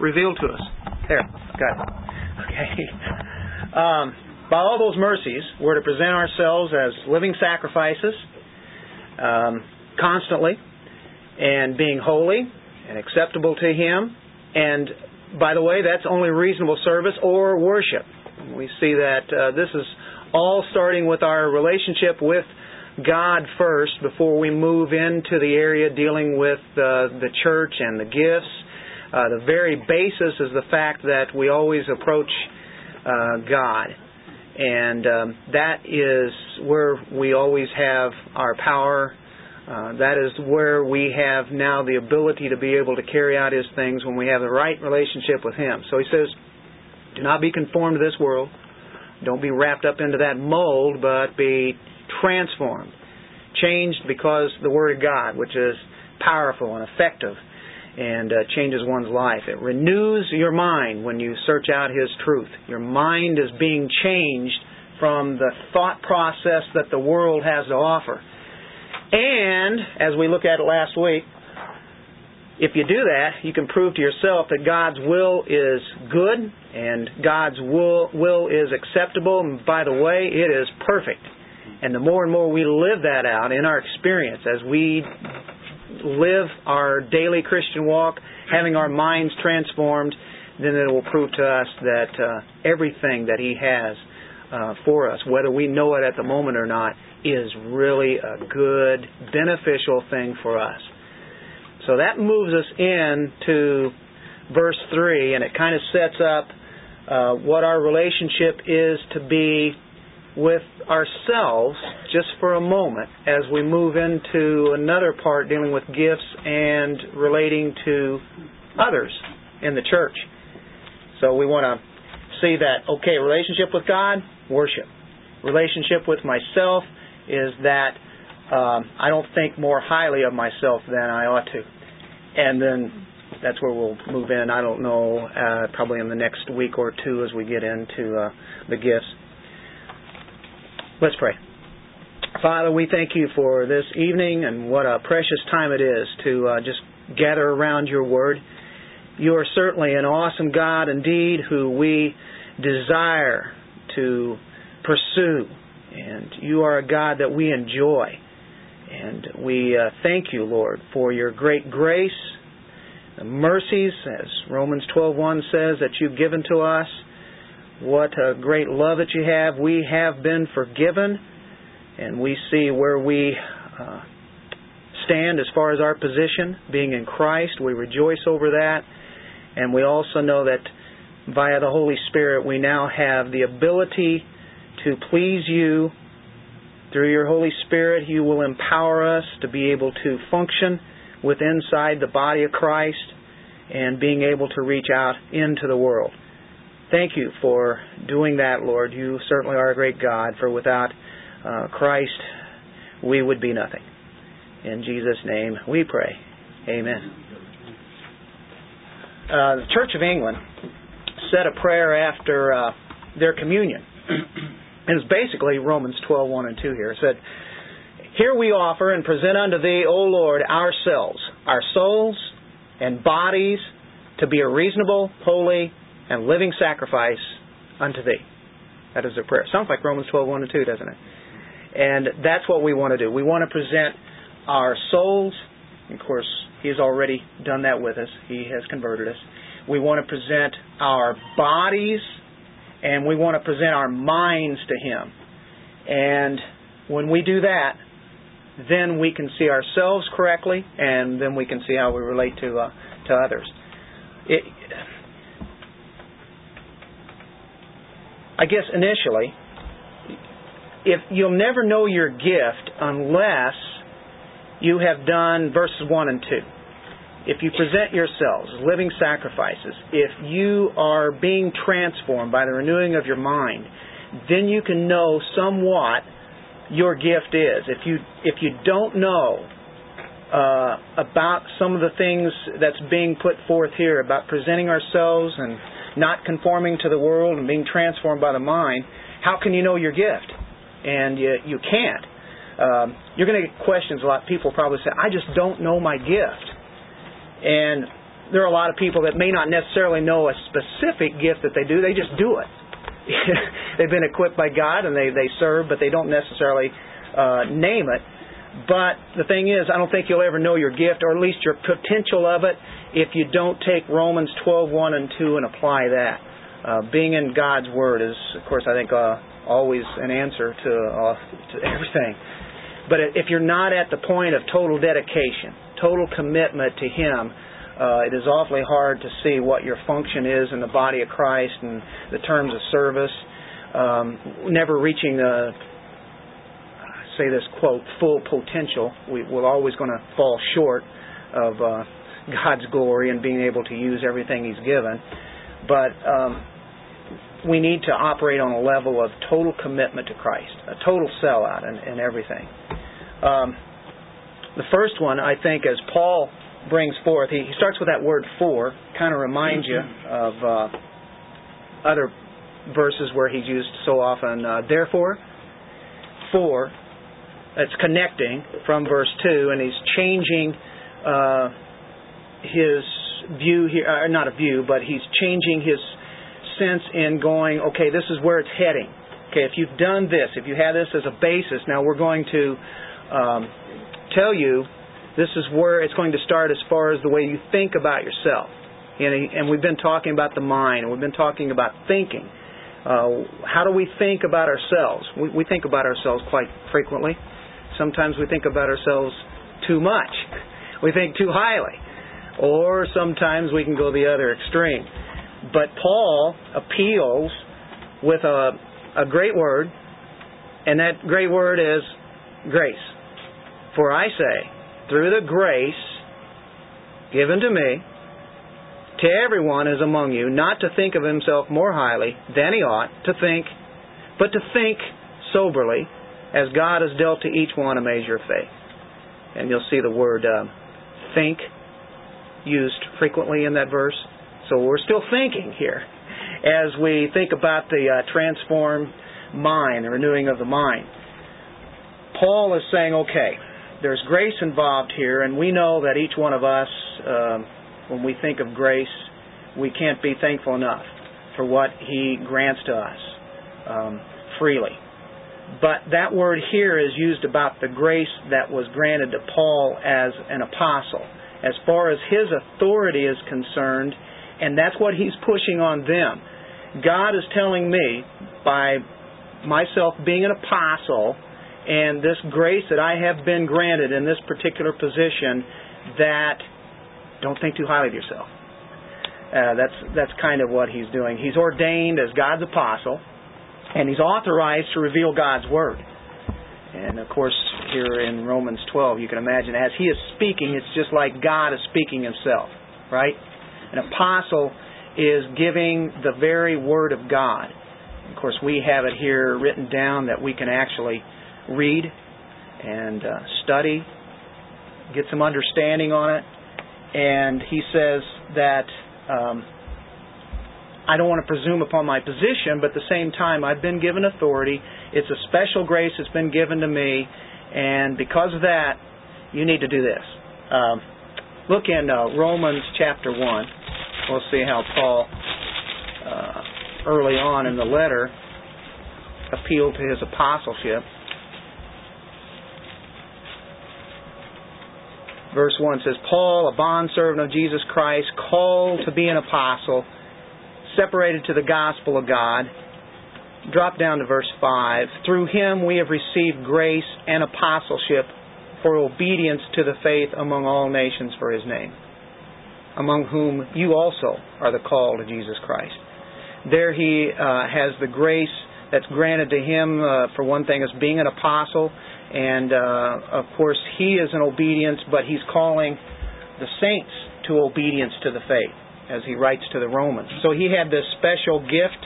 revealed to us. There, got it. Okay. Um, by all those mercies, we're to present ourselves as living sacrifices um, constantly and being holy and acceptable to Him. And by the way, that's only reasonable service or worship. We see that uh, this is all starting with our relationship with God first before we move into the area dealing with uh, the church and the gifts. Uh, the very basis is the fact that we always approach uh, God. And um, that is where we always have our power. Uh, that is where we have now the ability to be able to carry out His things when we have the right relationship with Him. So He says, Do not be conformed to this world. Don't be wrapped up into that mold, but be transformed, changed because the Word of God, which is powerful and effective and uh, changes one's life. It renews your mind when you search out His truth. Your mind is being changed from the thought process that the world has to offer. And, as we looked at it last week, if you do that, you can prove to yourself that God's will is good and God's will, will is acceptable, and by the way, it is perfect. And the more and more we live that out in our experience as we live our daily Christian walk, having our minds transformed, then it will prove to us that uh, everything that He has uh, for us, whether we know it at the moment or not, is really a good, beneficial thing for us. So that moves us in to verse 3, and it kind of sets up uh, what our relationship is to be with ourselves just for a moment as we move into another part dealing with gifts and relating to others in the church. So we want to see that, okay, relationship with God, worship. Relationship with myself is that um, I don't think more highly of myself than I ought to. And then that's where we'll move in. I don't know, uh, probably in the next week or two as we get into uh, the gifts. Let's pray. Father, we thank you for this evening and what a precious time it is to uh, just gather around your word. You are certainly an awesome God indeed who we desire to pursue. And you are a God that we enjoy. And we uh, thank you, Lord, for your great grace, the mercies, as Romans 12.1 says, that you've given to us what a great love that you have. We have been forgiven, and we see where we uh, stand as far as our position, being in Christ. We rejoice over that, and we also know that via the Holy Spirit we now have the ability to please you. Through your Holy Spirit, you will empower us to be able to function with inside the body of Christ and being able to reach out into the world. Thank you for doing that, Lord. You certainly are a great God, for without uh, Christ, we would be nothing. In Jesus' name we pray. Amen. Uh, the Church of England said a prayer after uh, their communion. and it's basically Romans 12, 1 and 2 here. It said, Here we offer and present unto thee, O Lord, ourselves, our souls and bodies, to be a reasonable, holy, and living sacrifice unto thee. That is their prayer. Sounds like Romans 12, 1 and 2, doesn't it? And that's what we want to do. We want to present our souls. Of course, He has already done that with us. He has converted us. We want to present our bodies and we want to present our minds to Him. And when we do that, then we can see ourselves correctly, and then we can see how we relate to uh, to others. It, I guess initially, if you'll never know your gift unless you have done verses 1 and 2. If you present yourselves as living sacrifices, if you are being transformed by the renewing of your mind, then you can know somewhat your gift is. If you if you don't know uh, about some of the things that's being put forth here about presenting ourselves and not conforming to the world and being transformed by the mind, how can you know your gift? And you, you can't. Um, you're going to get questions a lot. Of people probably say, I just don't know my gift. And there are a lot of people that may not necessarily know a specific gift that they do. They just do it. They've been equipped by God and they, they serve, but they don't necessarily uh, name it. But the thing is, I don't think you'll ever know your gift, or at least your potential of it, if you don't take Romans 12, 1 and 2 and apply that. Uh, being in God's Word is, of course, I think uh, always an answer to, uh, to everything. But if you're not at the point of total dedication, total commitment to Him, uh, it is awfully hard to see what your function is in the body of Christ and the terms of service. Um, never reaching the say this quote full potential. We, we're always going to fall short of uh, God's glory and being able to use everything He's given. But um, we need to operate on a level of total commitment to Christ, a total sellout and, and everything. Um, the first one, I think, as Paul brings forth, he, he starts with that word for, kind of reminds you of uh, other verses where he's used so often. Uh, therefore, for, it's connecting from verse 2, and he's changing uh, his view here, uh, not a view, but he's changing his sense in going, okay, this is where it's heading. Okay, if you've done this, if you have this as a basis, now we're going to um, tell you this is where it's going to start as far as the way you think about yourself. And, and we've been talking about the mind, and we've been talking about thinking. Uh, how do we think about ourselves? We, we think about ourselves quite frequently. Sometimes we think about ourselves too much. We think too highly. Or sometimes we can go the other extreme. But Paul appeals with a, a great word, and that great word is grace. For I say, through the grace given to me, to everyone is among you, not to think of himself more highly than he ought to think, but to think soberly, as God has dealt to each one a measure of faith. And you'll see the word uh, think used frequently in that verse. So we're still thinking here as we think about the uh, mind, the renewing of the mind. Paul is saying, okay, there's grace involved here, and we know that each one of us, um, when we think of grace, we can't be thankful enough for what He grants to us um, freely. But that word here is used about the grace that was granted to Paul as an apostle. As far as his authority is concerned, and that's what he's pushing on them. God is telling me, by myself being an apostle, and this grace that I have been granted in this particular position, that don't think too highly of yourself. Uh, that's that's kind of what he's doing. He's ordained as God's apostle, and he's authorized to reveal God's word. And of course, here in Romans 12, you can imagine as he is speaking, it's just like God is speaking himself, right? An apostle is giving the very Word of God. Of course, we have it here written down that we can actually read and uh, study, get some understanding on it. And he says that um, I don't want to presume upon my position, but at the same time, I've been given authority. It's a special grace that's been given to me, and because of that, you need to do this. Um, look in uh, Romans chapter 1 we'll see how Paul, uh, early on in the letter, appealed to his apostleship. Verse 1 says, Paul, a bondservant of Jesus Christ, called to be an apostle, separated to the gospel of God. Drop down to verse 5. Through him we have received grace and apostleship for obedience to the faith among all nations for his name among whom you also are the call to Jesus Christ. There he uh, has the grace that's granted to him, uh, for one thing, as being an apostle, and uh, of course he is in obedience, but he's calling the saints to obedience to the faith, as he writes to the Romans. So he had this special gift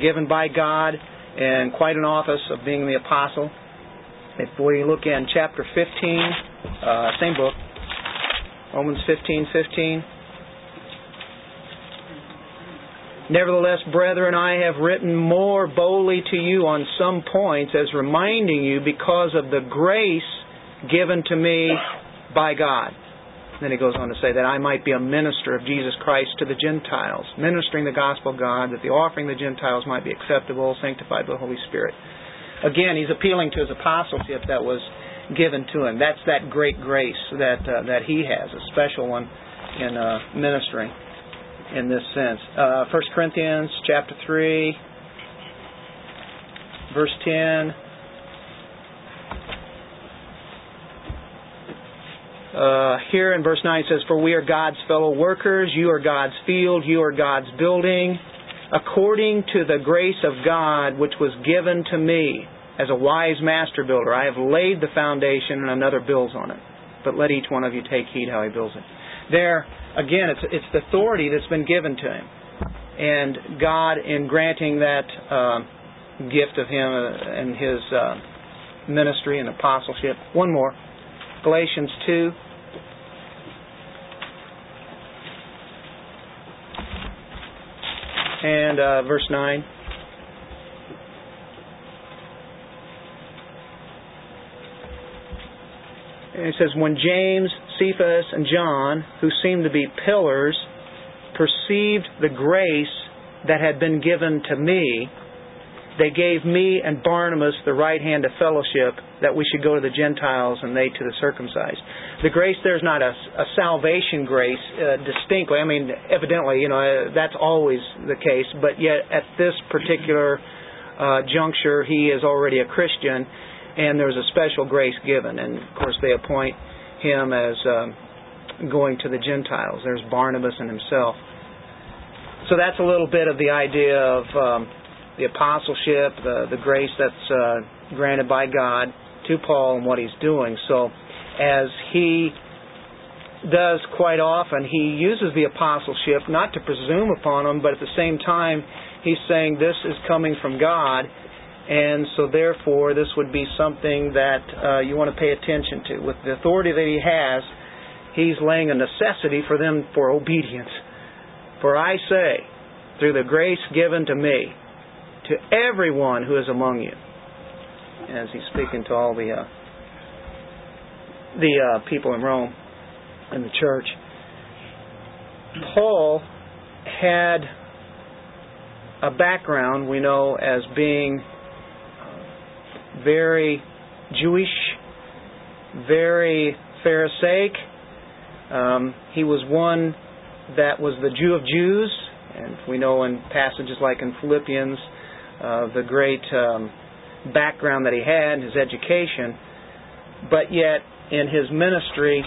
given by God and quite an office of being the apostle. If we look in chapter 15, uh, same book, Romans 15, 15. Nevertheless, brethren, I have written more boldly to you on some points as reminding you because of the grace given to me by God. Then he goes on to say that I might be a minister of Jesus Christ to the Gentiles, ministering the gospel of God, that the offering of the Gentiles might be acceptable, sanctified by the Holy Spirit. Again, he's appealing to his apostleship that was given to him. That's that great grace that uh, that he has, a special one in uh, ministering in this sense. Uh, 1 Corinthians chapter 3, verse 10. Uh, here in verse 9 it says, For we are God's fellow workers, you are God's field, you are God's building, according to the grace of God which was given to me as a wise master builder. I have laid the foundation and another builds on it. But let each one of you take heed how he builds it. There, again, it's, it's the authority that's been given to him. And God, in granting that uh, gift of him uh, and his uh, ministry and apostleship, one more Galatians 2. And uh, verse 9. And it says, When James, Cephas, and John, who seemed to be pillars, perceived the grace that had been given to me, they gave me and Barnabas the right hand of fellowship that we should go to the Gentiles and they to the circumcised. The grace there is not a, a salvation grace uh, distinctly. I mean, evidently, you know, uh, that's always the case, but yet at this particular uh, juncture, he is already a Christian and there's a special grace given. And of course, they appoint him as um, going to the Gentiles. There's Barnabas and himself. So that's a little bit of the idea of. Um, the apostleship, the, the grace that's uh, granted by God to Paul and what he's doing. So, as he does quite often, he uses the apostleship not to presume upon them, but at the same time, he's saying this is coming from God, and so therefore this would be something that uh, you want to pay attention to. With the authority that he has, he's laying a necessity for them for obedience. For I say, through the grace given to me, to everyone who is among you. As he's speaking to all the uh, the uh, people in Rome and the church, Paul had a background we know as being very Jewish, very Pharisaic. Um, he was one that was the Jew of Jews, and we know in passages like in Philippians uh, the great um, background that he had, his education, but yet in his ministry,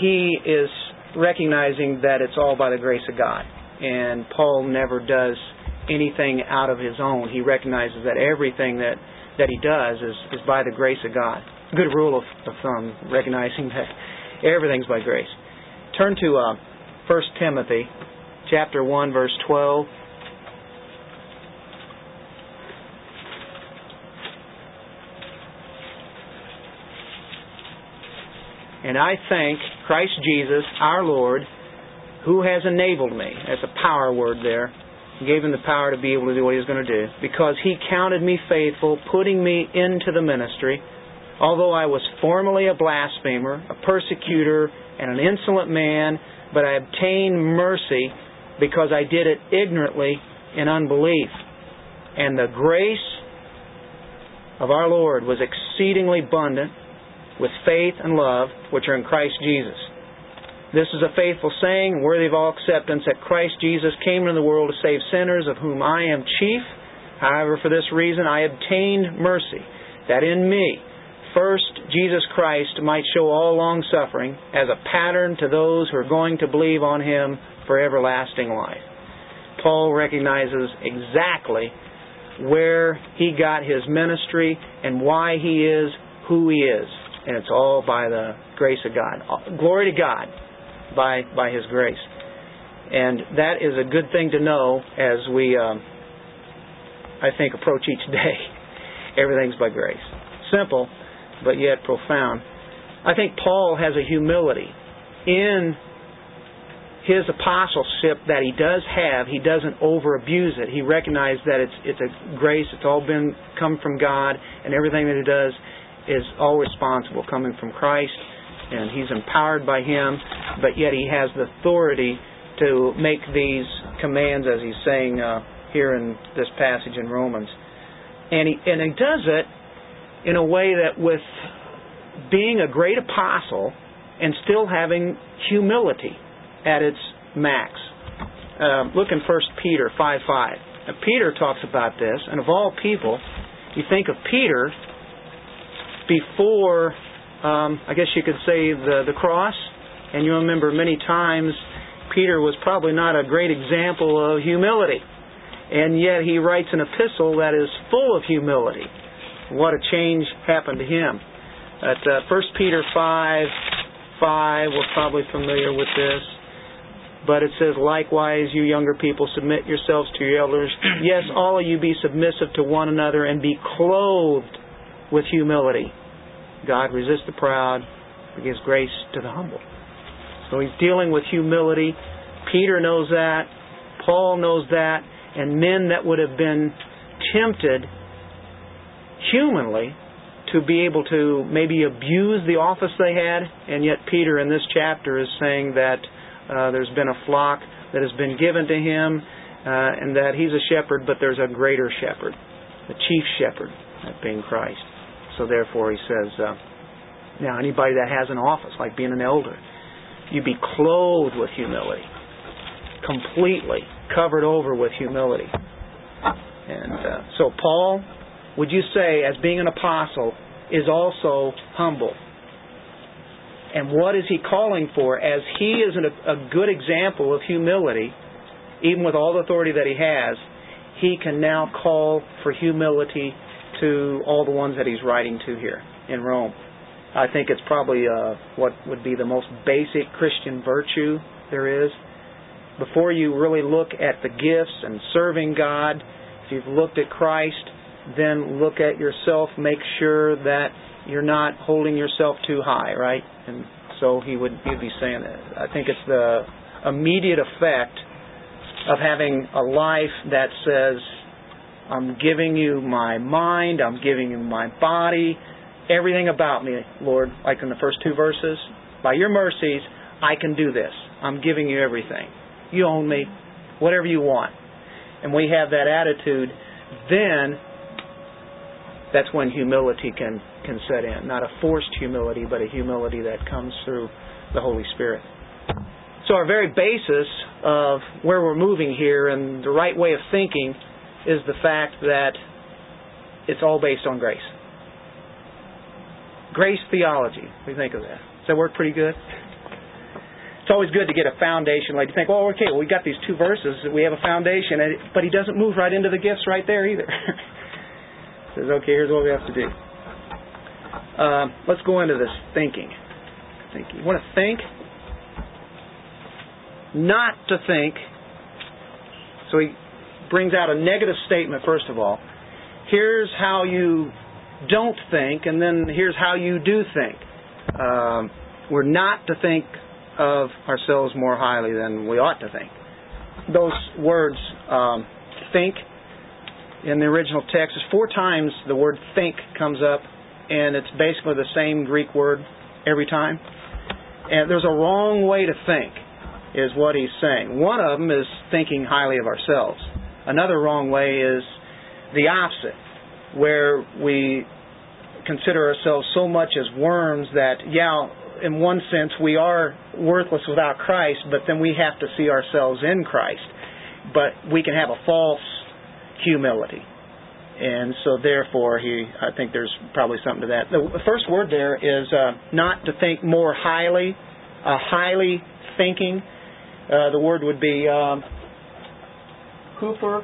he is recognizing that it's all by the grace of God. And Paul never does anything out of his own. He recognizes that everything that, that he does is, is by the grace of God. Good rule of, of thumb, recognizing that everything's by grace. Turn to uh, 1 Timothy chapter 1, verse 12. And I thank Christ Jesus, our Lord, who has enabled me. That's a power word there. He gave him the power to be able to do what he was going to do. Because he counted me faithful, putting me into the ministry, although I was formerly a blasphemer, a persecutor, and an insolent man, but I obtained mercy because I did it ignorantly in unbelief. And the grace of our Lord was exceedingly abundant with faith and love which are in Christ Jesus. This is a faithful saying, worthy of all acceptance, that Christ Jesus came into the world to save sinners, of whom I am chief. However, for this reason I obtained mercy, that in me, first Jesus Christ might show all long suffering as a pattern to those who are going to believe on him for everlasting life. Paul recognizes exactly where he got his ministry and why he is who he is and it's all by the grace of God. Glory to God by by His grace, and that is a good thing to know as we, um, I think, approach each day. Everything's by grace. Simple, but yet profound. I think Paul has a humility in his apostleship that he does have, he doesn't over abuse it. He recognizes that it's it's a grace, it's all been come from God, and everything that he does is all responsible coming from Christ. and he's empowered by him, but yet he has the authority to make these commands, as he's saying uh, here in this passage in Romans. And he and he does it in a way that with being a great apostle and still having humility at its max. Um, look in 1 Peter 5 5. Now, Peter talks about this, and of all people, you think of Peter before, um, I guess you could say, the, the cross, and you remember many times Peter was probably not a great example of humility. And yet he writes an epistle that is full of humility. What a change happened to him. At uh, 1 Peter 5 5, we're probably familiar with this. But it says, likewise, you younger people, submit yourselves to your elders. yes, all of you be submissive to one another and be clothed with humility. God resists the proud, but gives grace to the humble. So he's dealing with humility. Peter knows that. Paul knows that. And men that would have been tempted humanly to be able to maybe abuse the office they had, and yet Peter in this chapter is saying that uh, there's been a flock that has been given to him, uh, and that he's a shepherd, but there's a greater shepherd, the chief shepherd, that being Christ. So therefore, he says, uh, now anybody that has an office, like being an elder, you be clothed with humility, completely covered over with humility. And uh, so Paul, would you say, as being an apostle, is also humble? And what is he calling for? As he is an, a good example of humility, even with all the authority that he has, he can now call for humility to all the ones that he's writing to here in Rome. I think it's probably uh, what would be the most basic Christian virtue there is. Before you really look at the gifts and serving God, if you've looked at Christ, then look at yourself. Make sure that you're not holding yourself too high, right? And so he would he'd be saying that. I think it's the immediate effect of having a life that says, I'm giving you my mind, I'm giving you my body, everything about me, Lord, like in the first two verses. By your mercies, I can do this. I'm giving you everything. You own me, whatever you want. And we have that attitude, then that's when humility can, can set in. Not a forced humility, but a humility that comes through the Holy Spirit. So, our very basis of where we're moving here and the right way of thinking is the fact that it's all based on grace. Grace theology. we think of that? Does that work pretty good? It's always good to get a foundation. Like you think, well, okay, well, we got these two verses. We have a foundation, but he doesn't move right into the gifts right there either. says, okay, here's what we have to do. Uh, let's go into this thinking. Thinking. You want to think? Not to think. So he brings out a negative statement, first of all. Here's how you don't think, and then here's how you do think. Um, we're not to think of ourselves more highly than we ought to think. Those words, um, think, in the original text, is four times the word think comes up, and it's basically the same Greek word every time. And there's a wrong way to think, is what he's saying. One of them is thinking highly of ourselves. Another wrong way is the opposite, where we consider ourselves so much as worms that, yeah, in one sense we are worthless without Christ, but then we have to see ourselves in Christ. But we can have a false humility. And so, therefore, he, I think there's probably something to that. The first word there is uh, not to think more highly, uh, highly thinking. Uh, the word would be um, Huper.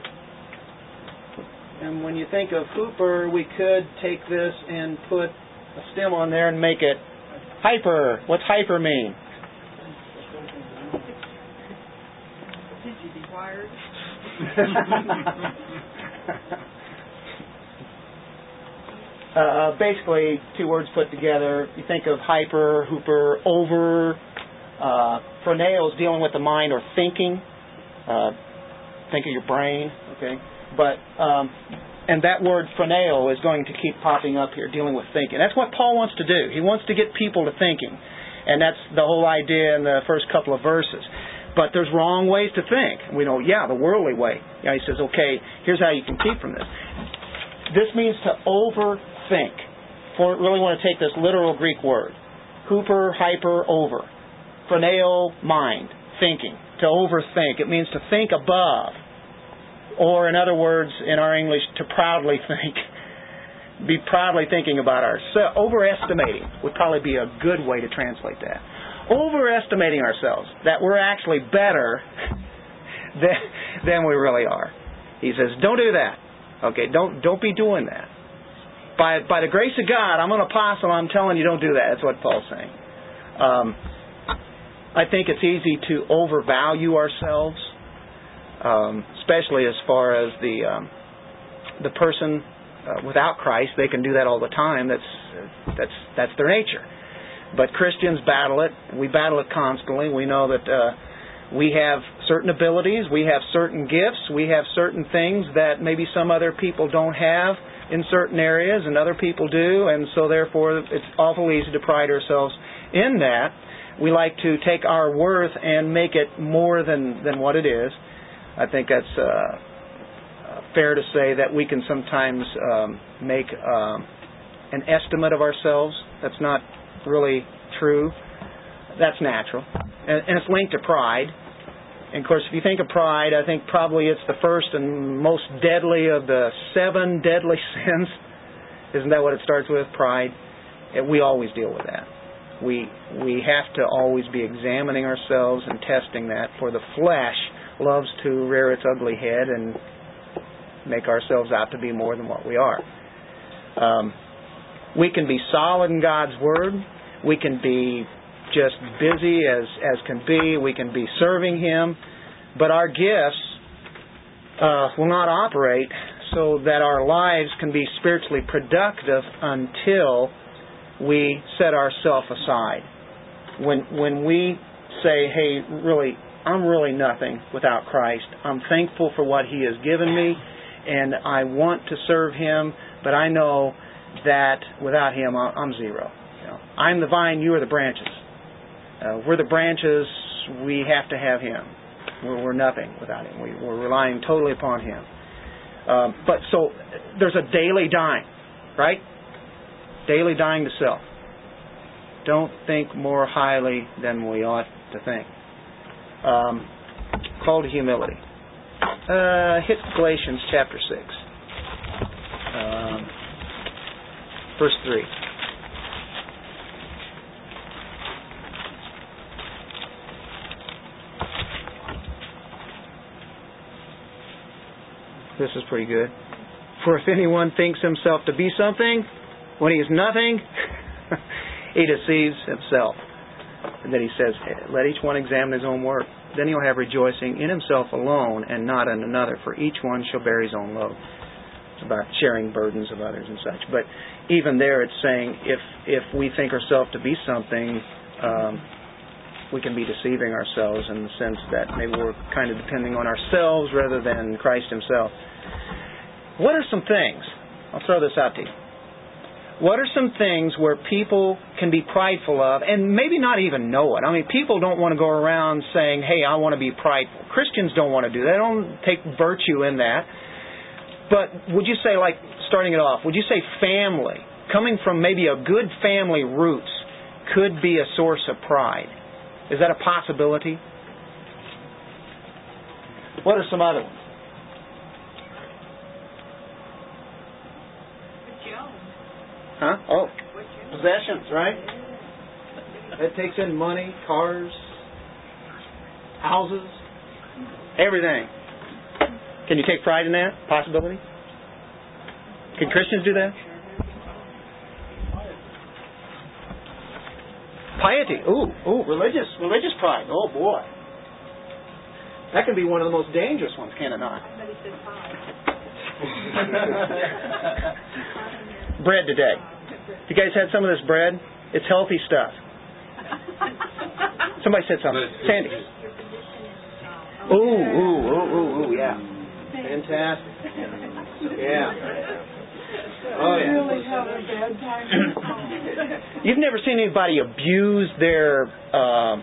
And when you think of Huper, we could take this and put a stem on there and make it hyper. What's hyper mean? uh, basically, two words put together. You think of hyper, huper, over. Uh, phroneo is dealing with the mind or thinking. Uh, think of your brain, okay? But um, and that word phroneo is going to keep popping up here, dealing with thinking. That's what Paul wants to do. He wants to get people to thinking. And that's the whole idea in the first couple of verses. But there's wrong ways to think. We know, yeah, the worldly way. Yeah, he says, okay, here's how you can keep from this. This means to overthink. For really want to take this literal Greek word. Huper, hyper, over. Phroneo, mind, thinking. To overthink. It means to think above. Or in other words, in our English, to proudly think. Be proudly thinking about ourselves. Overestimating would probably be a good way to translate that overestimating ourselves, that we're actually better than, than we really are. He says, don't do that. Okay, don't don't be doing that. By by the grace of God, I'm an apostle. I'm telling you, don't do that. That's what Paul's saying. Um, I think it's easy to overvalue ourselves, um, especially as far as the um, the person uh, without Christ. They can do that all the time. That's that's that's their nature. But Christians battle it. We battle it constantly. We know that uh, we have certain abilities, we have certain gifts, we have certain things that maybe some other people don't have in certain areas and other people do, and so therefore it's awful easy to pride ourselves in that. We like to take our worth and make it more than, than what it is. I think that's uh, fair to say that we can sometimes um, make um, an estimate of ourselves. That's not really true. That's natural. And, and it's linked to pride. And of course, if you think of pride, I think probably it's the first and most deadly of the seven deadly sins. Isn't that what it starts with? Pride. And we always deal with that. We we have to always be examining ourselves and testing that. For the flesh loves to rear its ugly head and make ourselves out to be more than what we are. Um, we can be solid in God's Word. We can be just busy as, as can be. We can be serving Him. But our gifts uh, will not operate so that our lives can be spiritually productive until we set ourselves aside. When, when we say, hey, really, I'm really nothing without Christ. I'm thankful for what He has given me, and I want to serve Him, but I know that without Him, I'm zero. You know, I'm the vine, you are the branches. Uh, we're the branches, we have to have Him. We're, we're nothing without Him. We, are relying totally upon Him. Um, but so there's a daily dying, right? Daily dying to self. Don't think more highly than we ought to think. Um, call to humility. Uh, hit Galatians chapter 6. Um, verse 3. This is pretty good. For if anyone thinks himself to be something, when he is nothing, he deceives himself. And then he says, Let each one examine his own work. Then he'll have rejoicing in himself alone and not in another, for each one shall bear his own load. It's about sharing burdens of others and such. But even there, it's saying if if we think ourselves to be something, um, we can be deceiving ourselves in the sense that maybe we're kind of depending on ourselves rather than Christ Himself. What are some things? I'll throw this out to you. What are some things where people can be prideful of and maybe not even know it? I mean, people don't want to go around saying, hey, I want to be prideful. Christians don't want to do that. They don't take virtue in that. But would you say, like, starting it off, would you say family, coming from maybe a good family roots, could be a source of pride? Is that a possibility? What are some other ones? Huh? Oh, possessions, right? That takes in money, cars, houses, everything. Can you take pride in that possibility? Can Christians do that? Piety. Ooh, ooh, religious, religious pride. Oh boy, that can be one of the most dangerous ones, can it not? bread today. You guys had some of this bread? It's healthy stuff. Somebody said something. Sandy. Ooh, ooh, ooh, ooh, ooh, yeah. Fantastic. Yeah. Oh, yeah. really have a bad time. You've never seen anybody abuse their uh,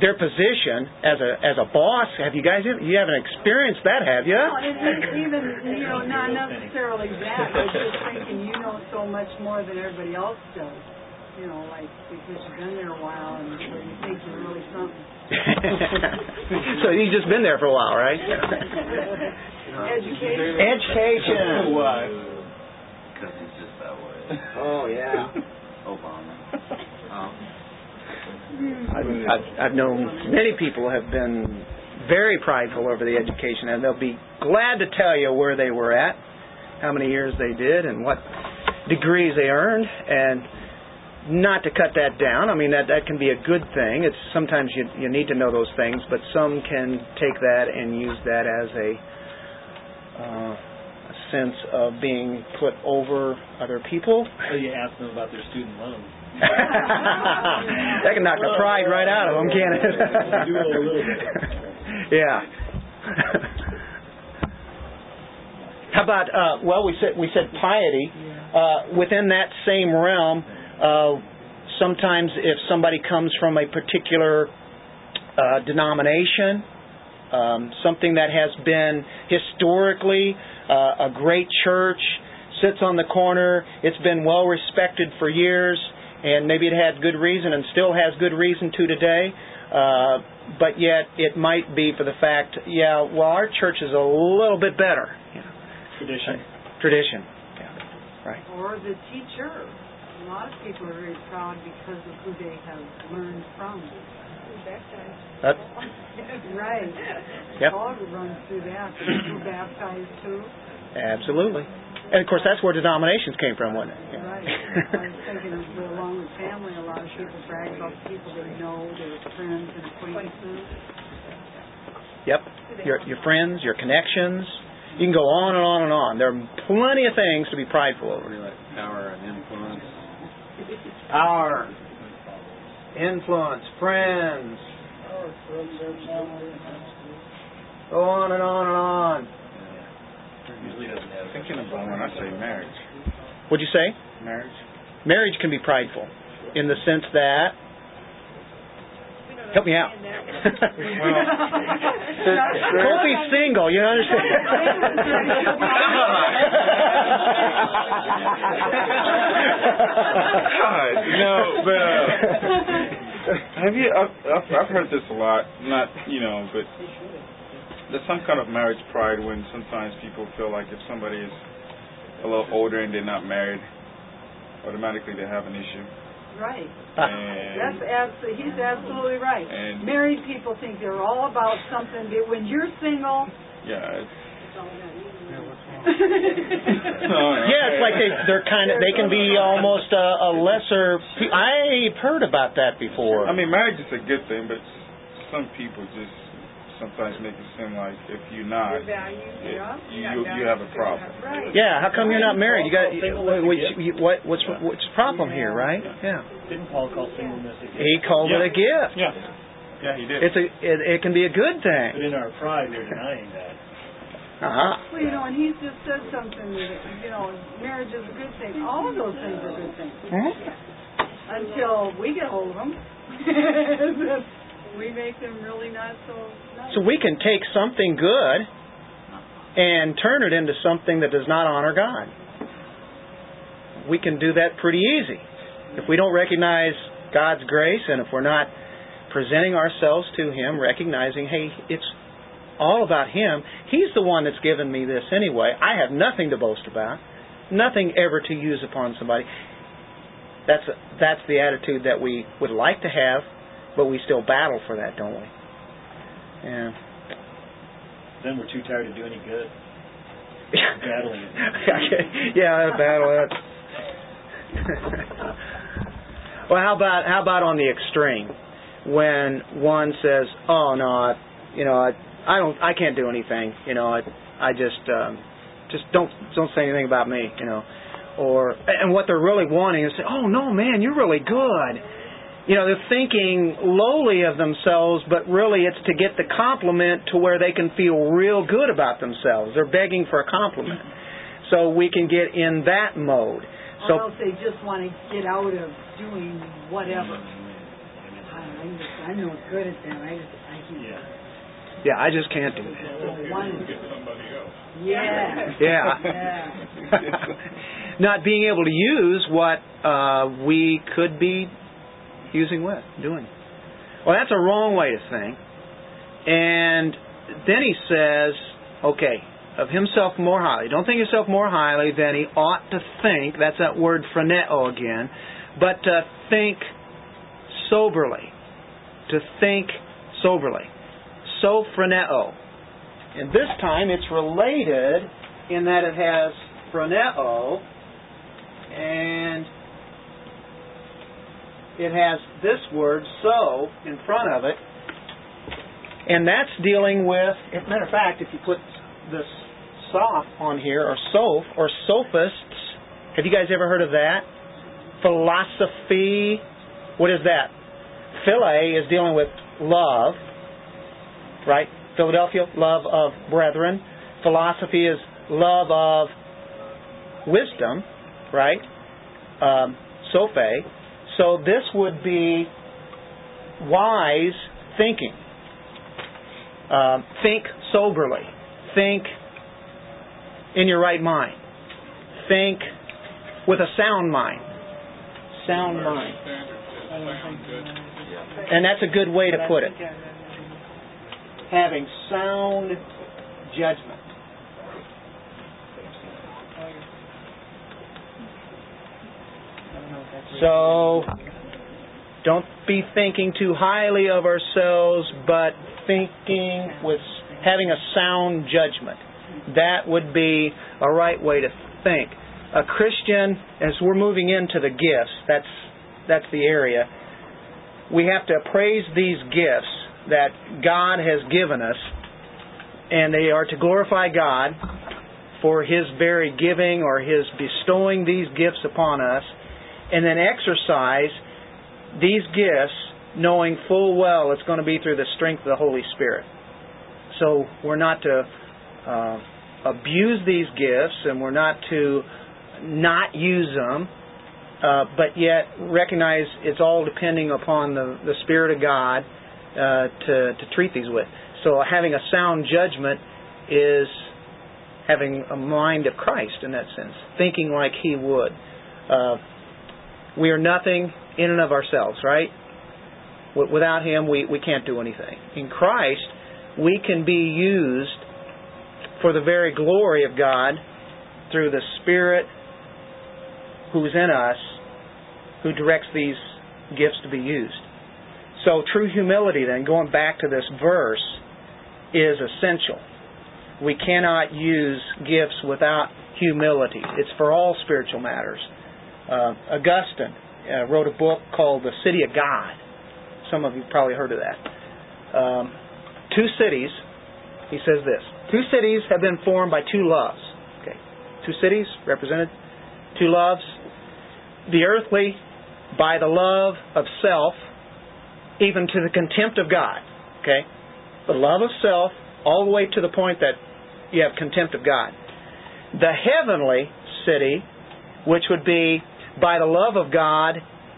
their position as a as a boss. Have you guys? You haven't experienced that, have you? Well, and it's even, you know, not necessarily that, but just thinking you know so much more than everybody else does. You know, like because you've been there a while and where you think you're really something. so you've just been there for a while, right? Education. Education. Because he's just that way. Oh yeah. Obama. Um, I've, I've, I've known many people have been very prideful over the education, and they'll be glad to tell you where they were at, how many years they did, and what degrees they earned, and not to cut that down. I mean that that can be a good thing. It's sometimes you you need to know those things, but some can take that and use that as a uh, a sense of being put over other people. So you ask them about their student loans. that can knock the pride right out of them, can't it? Do it a little bit. yeah. How about uh, well, we said we said piety uh, within that same realm. Uh, sometimes, if somebody comes from a particular uh, denomination, um, something that has been historically uh, a great church, sits on the corner, it's been well respected for years, and maybe it had good reason and still has good reason to today. Uh, but yet, it might be for the fact, yeah, well, our church is a little bit better. You know, Tradition. tradition. Yeah. Right. Or the teacher. A lot of people are very proud because of who they have learned from. That, Right. Yep. Paul runs through that. People baptized too. absolutely. And of course, that's where denominations came from, wasn't it? Yeah. Right. I was thinking of the along with family, a lot of people brag about people they know, their friends and acquaintances. Yep. Your your friends, your connections. You can go on and on and on. There are plenty of things to be prideful over. like power and influence. Power, influence, friends. Go on and on and on. Usually doesn't have. Thinking about when I say marriage. What'd you say? Marriage. Marriage can be prideful in the sense that. Help me out. Kofi's single, you understand? God, no, but uh, have you? I've, I've I've heard this a lot. Not you know, but there's some kind of marriage pride when sometimes people feel like if somebody is a little older and they're not married, automatically they have an issue. Right. And That's absolutely, he's absolutely right. And- Married people think they're all about something, but when you're single, yeah, it's, oh, Yeah, it's like they they're kind of they can be almost a, a lesser. I've heard about that before. I mean, marriage is a good thing, but some people just sometimes make it seem like if you're not, it, you you have a problem. right. Yeah, how come you're not married? You got what, what what's what's the problem here, right? Yeah. Didn't Paul call singleness a gift? He called it a gift. Yeah, yeah, he did. It's a it, it can be a good thing. But thing. in our pride, we're denying that. Uh-huh. Well, you know, and he's just said something that, you know, marriage is a good thing. All of those things are good things. Until we get hold of them. we make them really not so nice. So we can take something good and turn it into something that does not honor God. We can do that pretty easy. If we don't recognize God's grace and if we're not presenting ourselves to Him, recognizing, hey, it's all about Him. He's the one that's given me this anyway. I have nothing to boast about, nothing ever to use upon somebody. That's that's the attitude that we would like to have, but we still battle for that, don't we? Yeah. Then we're too tired to do any good. Battling it. yeah, battle it. well, how about how about on the extreme when one says, "Oh no, I, you know, I, I don't, I can't do anything. You know, I, I just, um, just don't, don't say anything about me. You know." Or and what they're really wanting is, say, "Oh no, man, you're really good." You know, they're thinking lowly of themselves, but really it's to get the compliment to where they can feel real good about themselves. They're begging for a compliment. so we can get in that mode. Or So else they just want to get out of doing whatever. I, I, just, I'm no good at that. I just, I can. Yeah. yeah, I just can't do that. Yeah. Yeah. Yeah. Not being able to use what uh, we could be using with, doing. Well, that's a wrong way to think. And then he says, okay, of himself more highly. Don't think yourself more highly than he ought to think. That's that word phroneo again. But to think soberly. To think soberly. So Sophroneo. And this time it's related in that it has phroneo and it has this word so in front of it. And that's dealing with, as a matter of fact, if you put this soph on here, or soph, or sophists, have you guys ever heard of that? Philosophy. What is that? Phileo is dealing with love, right? Philadelphia, love of brethren. Philosophy is love of wisdom, right? Um, Sophe. So this would be wise thinking. Um, think soberly. Think in your right mind. Think with a sound mind. Sound mind. And that's a good way to put it. Having sound judgment. So, don't be thinking too highly of ourselves, but thinking with having a sound judgment. That would be a right way to think. A Christian, as we're moving into the gifts, that's that's the area. We have to appraise these gifts that God has given us, and they are to glorify God for His very giving or His bestowing these gifts upon us, and then exercise these gifts knowing full well it's going to be through the strength of the Holy Spirit. So we're not to uh, abuse these gifts and we're not to not use them, uh, but yet recognize it's all depending upon the, the Spirit of God uh, to, to treat these with. So having a sound judgment is having a mind of Christ in that sense, thinking like He would. Uh, we are nothing in and of ourselves, right? Without Him, we, we can't do anything. In Christ, we can be used for the very glory of God through the Spirit who's in us, who directs these gifts to be used. So, true humility, then, going back to this verse, is essential. We cannot use gifts without humility. It's for all spiritual matters. Uh, Augustine uh, wrote a book called The City of God. Some of you probably heard of that. Um, two cities, he says this two cities have been formed by two loves. Okay, two cities represented, two loves. The earthly by the love of self, even to the contempt of God. Okay, the love of self all the way to the point that you have contempt of God. The heavenly city, which would be by the love of God,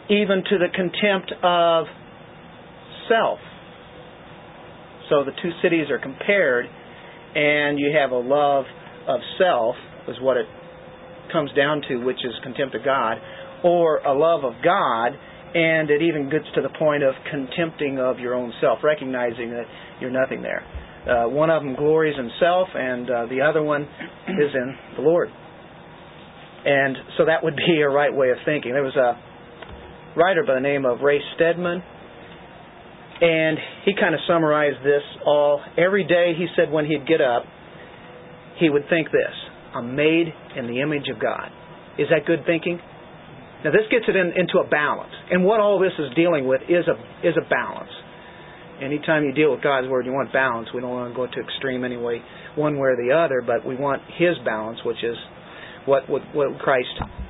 even to the contempt of self. So the two cities are compared, and you have a love of self, is what it comes down to, which is contempt of God, or a love of God, and it even gets to the point of contempting of your own self, recognizing that you're nothing there. Uh, one of them glories in self, and uh, the other one is in the Lord. And so that would be a right way of thinking. There was a writer by the name of Ray Stedman, and he kind of summarized this all. Every day, he said, when he'd get up, he would think this I'm made in the image of God. Is that good thinking? Now, this gets it in, into a balance. And what all this is dealing with is a, is a balance. Anytime you deal with God's Word, you want balance. We don't want to go to extreme anyway, one way or the other, but we want His balance, which is what, what, what Christ,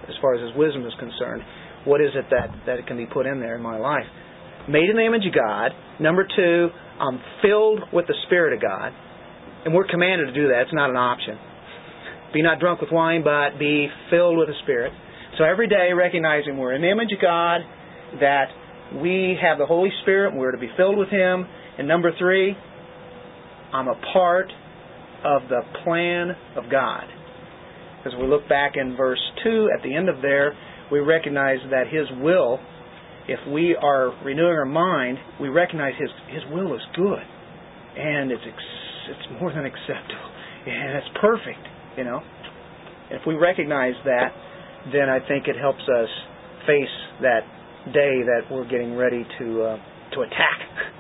as far as His wisdom is concerned, what is it that, that can be put in there in my life? Made in the image of God. Number two, I'm filled with the Spirit of God. And we're commanded to do that. It's not an option. Be not drunk with wine, but be filled with the Spirit. So every day recognizing we're in the image of God, that we have the Holy Spirit, and we're to be filled with Him. And number three, I'm a part of the plan of God. As we look back in verse 2, at the end of there, we recognize that His will, if we are renewing our mind, we recognize His, His will is good. And it's, it's more than acceptable. And it's perfect, you know. If we recognize that, then I think it helps us face that day that we're getting ready to uh, to attack.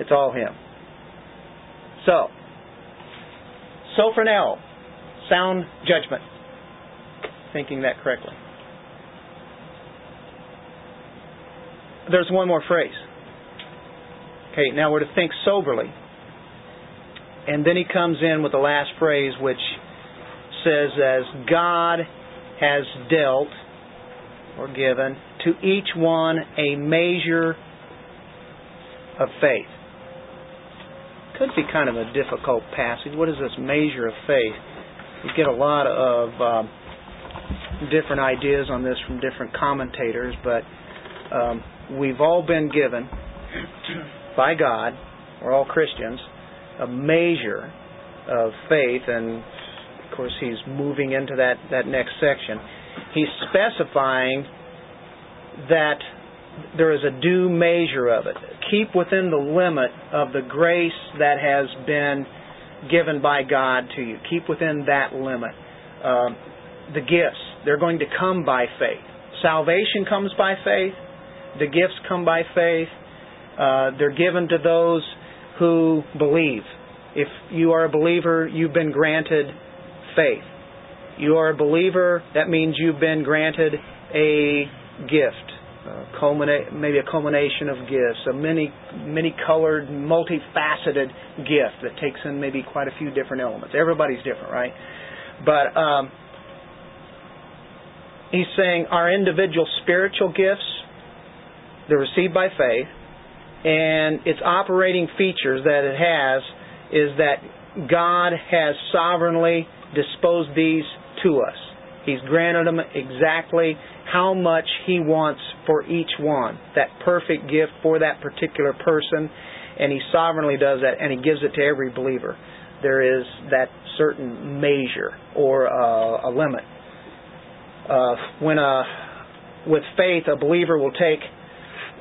It's all Him. So, sophroneo, sound judgment. Thinking that correctly. There's one more phrase. Okay, now we're to think soberly. And then he comes in with the last phrase, which says, As God has dealt or given to each one a measure of faith. Could be kind of a difficult passage. What is this measure of faith? You get a lot of um, different ideas on this from different commentators, but um, we've all been given by God, we're all Christians, a measure of faith, and of course he's moving into that, that next section. He's specifying that there is a due measure of it. Keep within the limit of the grace that has been given by God to you. Keep within that limit. Um, the gifts, they're going to come by faith. Salvation comes by faith. The gifts come by faith. Uh, they're given to those who believe. If you are a believer, you've been granted faith. You are a believer, that means you've been granted a gift. Uh, culminate, maybe a culmination of gifts, a many, many colored, multifaceted gift that takes in maybe quite a few different elements. Everybody's different, right? But um, he's saying our individual spiritual gifts, they're received by faith, and its operating features that it has is that God has sovereignly disposed these to us. He's granted them exactly how much He wants for each one, that perfect gift for that particular person, and He sovereignly does that, and He gives it to every believer. There is that certain measure or uh, a limit. Uh, when a, with faith, a believer will take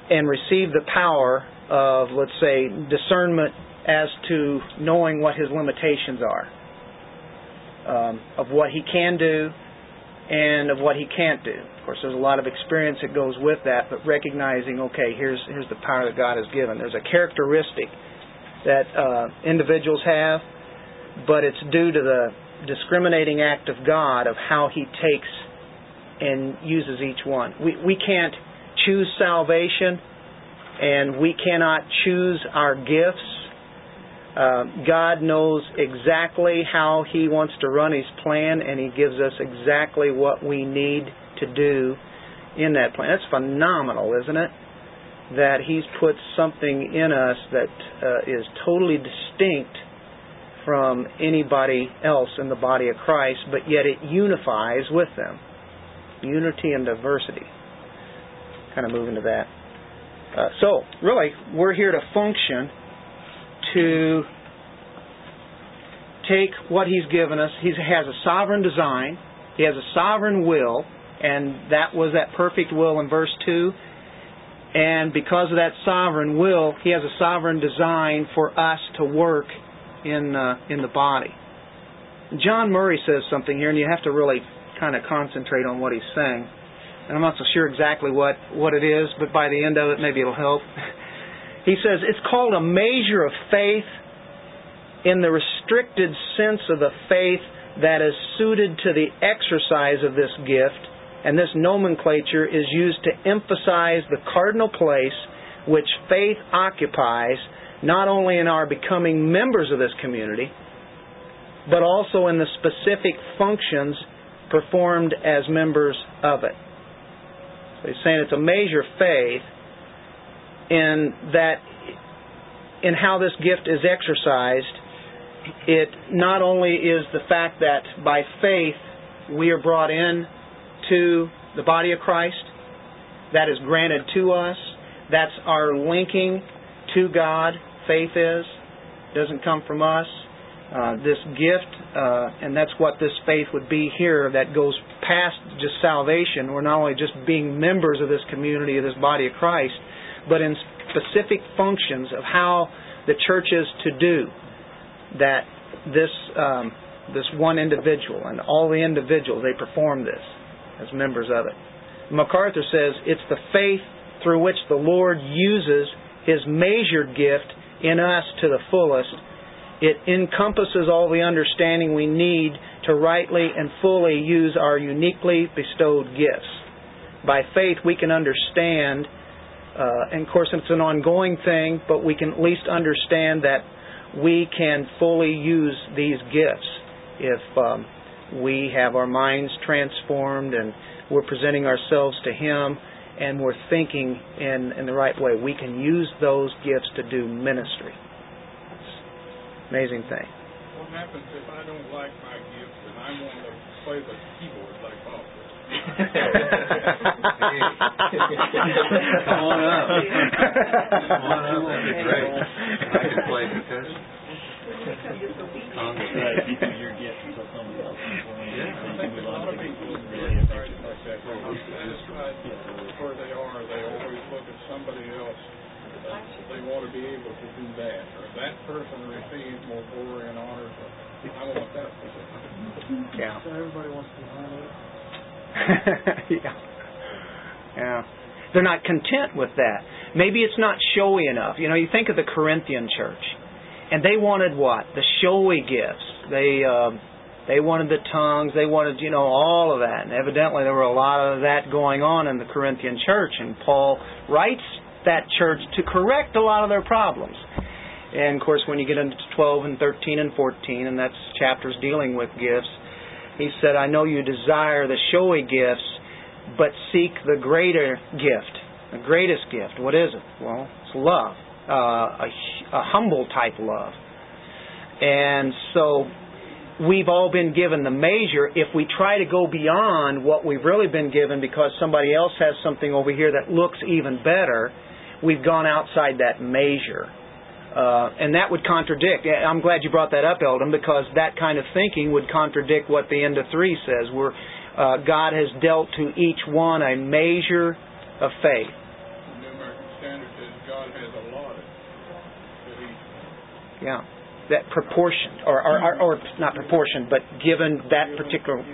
and receive the power of, let's say, discernment as to knowing what his limitations are, um, of what he can do and of what he can't do. Of course, there's a lot of experience that goes with that, but recognizing, okay, here's here's the power that God has given. There's a characteristic that uh, individuals have, but it's due to the discriminating act of God of how He takes and uses each one. We we can't choose salvation, and we cannot choose our gifts uh, God knows exactly how He wants to run His plan, and He gives us exactly what we need to do in that plan. That's phenomenal, isn't it? That He's put something in us that uh, is totally distinct from anybody else in the body of Christ, but yet it unifies with them. Unity and diversity. Kind of move into that. Uh, so, really, we're here to function to take what He's given us. He has a sovereign design, He has a sovereign will, and that was that perfect will in verse 2. And because of that sovereign will, He has a sovereign design for us to work in, uh, in the body. John Murray says something here, and you have to really kind of concentrate on what he's saying. And I'm not so sure exactly what, what it is, but by the end of it, maybe it'll help. He says it's called a measure of faith in the restricted sense of the faith that is suited to the exercise of this gift, and this nomenclature is used to emphasize the cardinal place which faith occupies not only in our becoming members of this community, but also in the specific functions performed as members of it. So he's saying it's a measure of faith in that in how this gift is exercised it not only is the fact that by faith we are brought in to the body of Christ, that is granted to us. That's our linking to God. Faith is doesn't come from us. Uh, this gift, uh, and that's what this faith would be here that goes past just salvation. We're not only just being members of this community, of this body of Christ, but in specific functions of how the church is to do that this um, this one individual and all the individuals they perform this as members of it. MacArthur says it's the faith through which the Lord uses His measured gift in us to the fullest. It encompasses all the understanding we need to rightly and fully use our uniquely bestowed gifts. By faith, we can understand, uh, and of course, it's an ongoing thing, but we can at least understand that we can fully use these gifts if um, we have our minds transformed and we're presenting ourselves to Him and we're thinking in, in the right way. We can use those gifts to do ministry. Amazing thing. What happens if I don't like my gifts and I want to play the keyboard like Bob Come on up. Come on up. That'd be great. I can play percussion. You do your gift until somebody else can play. Yeah. I think a lot of people people really really like that. They're not satisfied where they are. They always look at somebody else. They want to be able to do that. Or that person receives more glory and honor. So I want that. Yeah. So everybody wants to honor. yeah. Yeah. They're not content with that. Maybe it's not showy enough. You know, you think of the Corinthian church, and they wanted what? The showy gifts. They um, they wanted the tongues. They wanted, you know, all of that. And evidently, there were a lot of that going on in the Corinthian church. And Paul writes that church to correct a lot of their problems. And of course, when you get into 12 and 13 and 14, and that's chapters dealing with gifts, he said, I know you desire the showy gifts, but seek the greater gift. The greatest gift. What is it? Well, it's love. Uh, a, a humble type love. And so we've all been given the measure. If we try to go beyond what we've really been given because somebody else has something over here that looks even better, we've gone outside that measure. Uh, and that would contradict. I'm glad you brought that up, Eldon, because that kind of thinking would contradict what the end of three says, where uh, God has dealt to each one a measure of faith. The American Standard says God has allotted to each. Yeah, that proportion, or, or, or, or not proportion, but given that particular.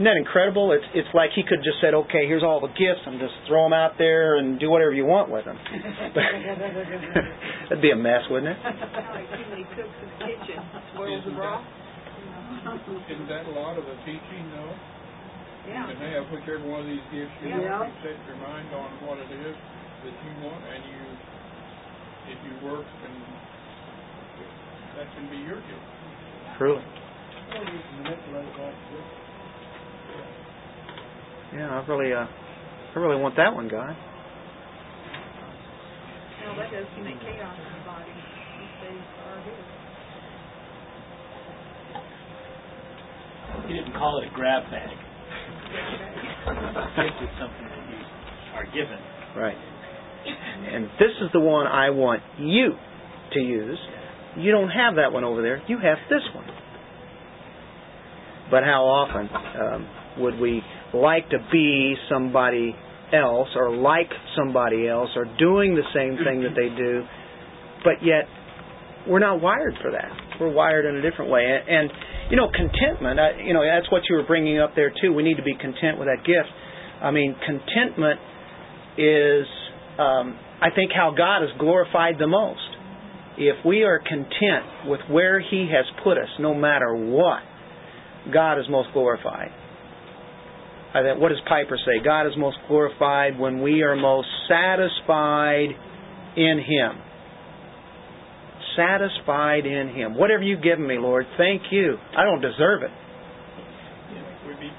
Isn't that incredible? It's it's like he could just said, okay, here's all the gifts, and just throw them out there and do whatever you want with them. That'd be a mess, wouldn't it? Like chimney cooks in the kitchen, spoils the broth. Isn't that a lot of the teaching, though? Yeah. And have whichever one of these gifts you Yeah. want, you set your mind on what it is that you want, and you, if you work, and that can be your gift. Truly. Yeah, I really, uh, I really want that one, God. No, that does commit chaos in the body. These days are his. He didn't call it a grab bag. Gift is something that you are given. Right. And this is the one I want you to use. You don't have that one over there. You have this one. But how often um, would we like to be somebody else or like somebody else or doing the same thing that they do, but yet we're not wired for that. We're wired in a different way. And, you know, contentment, I, you know, that's what you were bringing up there too. We need to be content with that gift. I mean, contentment is, um, I think, how God is glorified the most. If we are content with where He has put us, no matter what, God is most glorified. What does Piper say? God is most glorified when we are most satisfied in Him. Satisfied in Him. Whatever you've given me, Lord, thank you. I don't deserve it. We'd be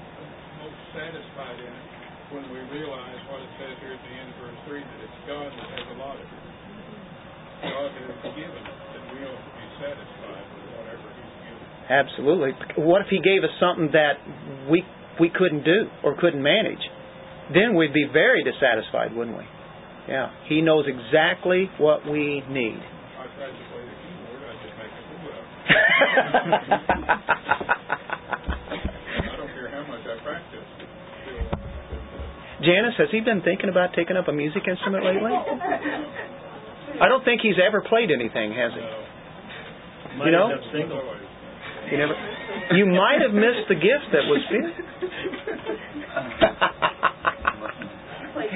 most satisfied in it when we realize what it says here at the end of verse 3, that it's God that has a allotted it. God has given us, and we ought to be satisfied with whatever He's given. Absolutely. What if He gave us something that we we couldn't do or couldn't manage? Then we'd be very dissatisfied, wouldn't we? Yeah. He knows exactly what we need. I tried to play the keyboard, I just make a fool of it. I don't care how much I practice. Still, still, Janice, has he been thinking about taking up a music instrument lately? I don't think he's ever played anything, has he? Might You know? end up single. always. You never. You might have missed the gift that was there.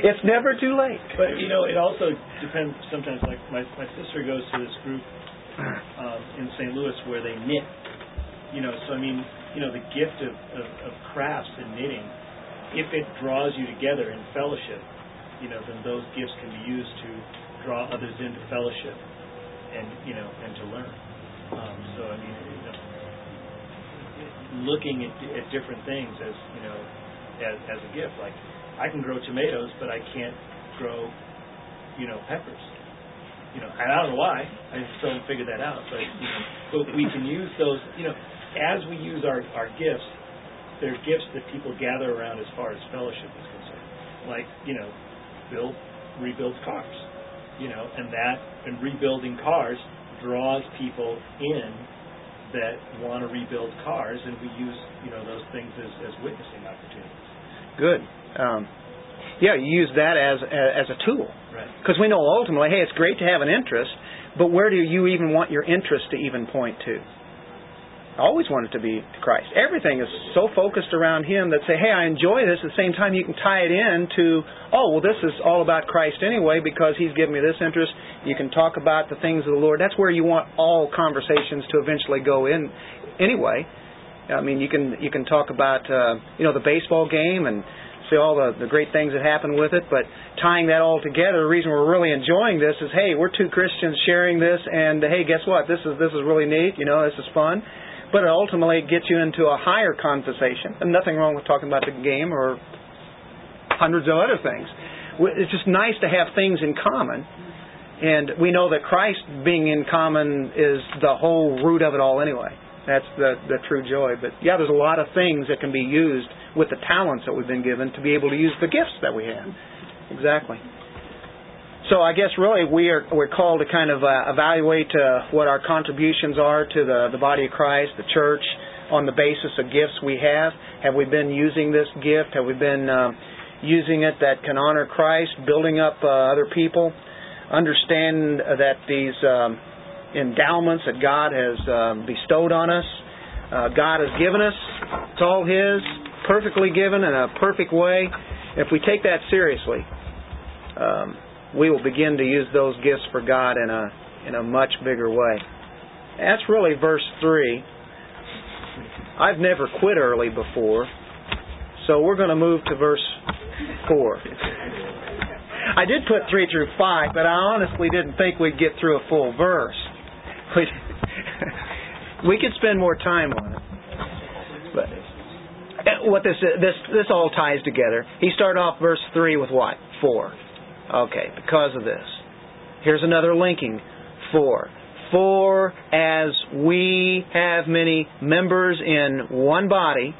it's never too late. But you know, it also depends. Sometimes, like my my sister goes to this group um, in St. Louis where they knit. You know, so I mean, you know, the gift of, of, of crafts and knitting, if it draws you together in fellowship, you know, then those gifts can be used to draw others into fellowship, and you know, and to learn. Um, so I mean, you know, looking at, at different things as you know, as as a gift, like I can grow tomatoes, but I can't grow, you know, peppers. You know, and I don't know why. I still haven't figured that out. But you know, but we can use those. You know, as we use our our gifts, they're gifts that people gather around as far as fellowship is concerned. Like you know, Bill rebuilds cars. You know, and that and rebuilding cars draws people in that want to rebuild cars, and we use you know those things as, as witnessing opportunities. Good. Um, yeah, you use that as as a tool Right. because we know ultimately, hey, it's great to have an interest, but where do you even want your interest to even point to? Always want it to be to Christ. Everything is so focused around Him that say, hey, I enjoy this. At the same time, you can tie it in to, oh, well, this is all about Christ anyway because He's given me this interest. You can talk about the things of the Lord. That's where you want all conversations to eventually go in anyway. I mean, you can you can talk about uh, you know the baseball game and see all the the great things that happen with it, but tying that all together, the reason we're really enjoying this is, hey, we're two Christians sharing this, and hey, guess what? This is this is really neat. You know, this is fun. But it ultimately it gets you into a higher conversation, and nothing wrong with talking about the game or hundreds of other things. It's just nice to have things in common, and we know that Christ being in common is the whole root of it all anyway. That's the the true joy. But yeah, there's a lot of things that can be used with the talents that we've been given to be able to use the gifts that we have. Exactly. So I guess really we are we're called to kind of uh, evaluate uh, what our contributions are to the the body of Christ, the church, on the basis of gifts we have. Have we been using this gift? Have we been uh, using it that can honor Christ, building up uh, other people? Understand that these um, endowments that God has um, bestowed on us, uh, God has given us. It's all His, perfectly given in a perfect way. If we take that seriously, um, we will begin to use those gifts for God in a in a much bigger way. That's really verse three. I've never quit early before, so we're going to move to verse four. I did put three through five, but I honestly didn't think we'd get through a full verse. We, we could spend more time on it. But uh, what this this this all ties together. He started off verse three with what? Four. Okay, because of this. Here's another linking. For. For as we have many members in one body,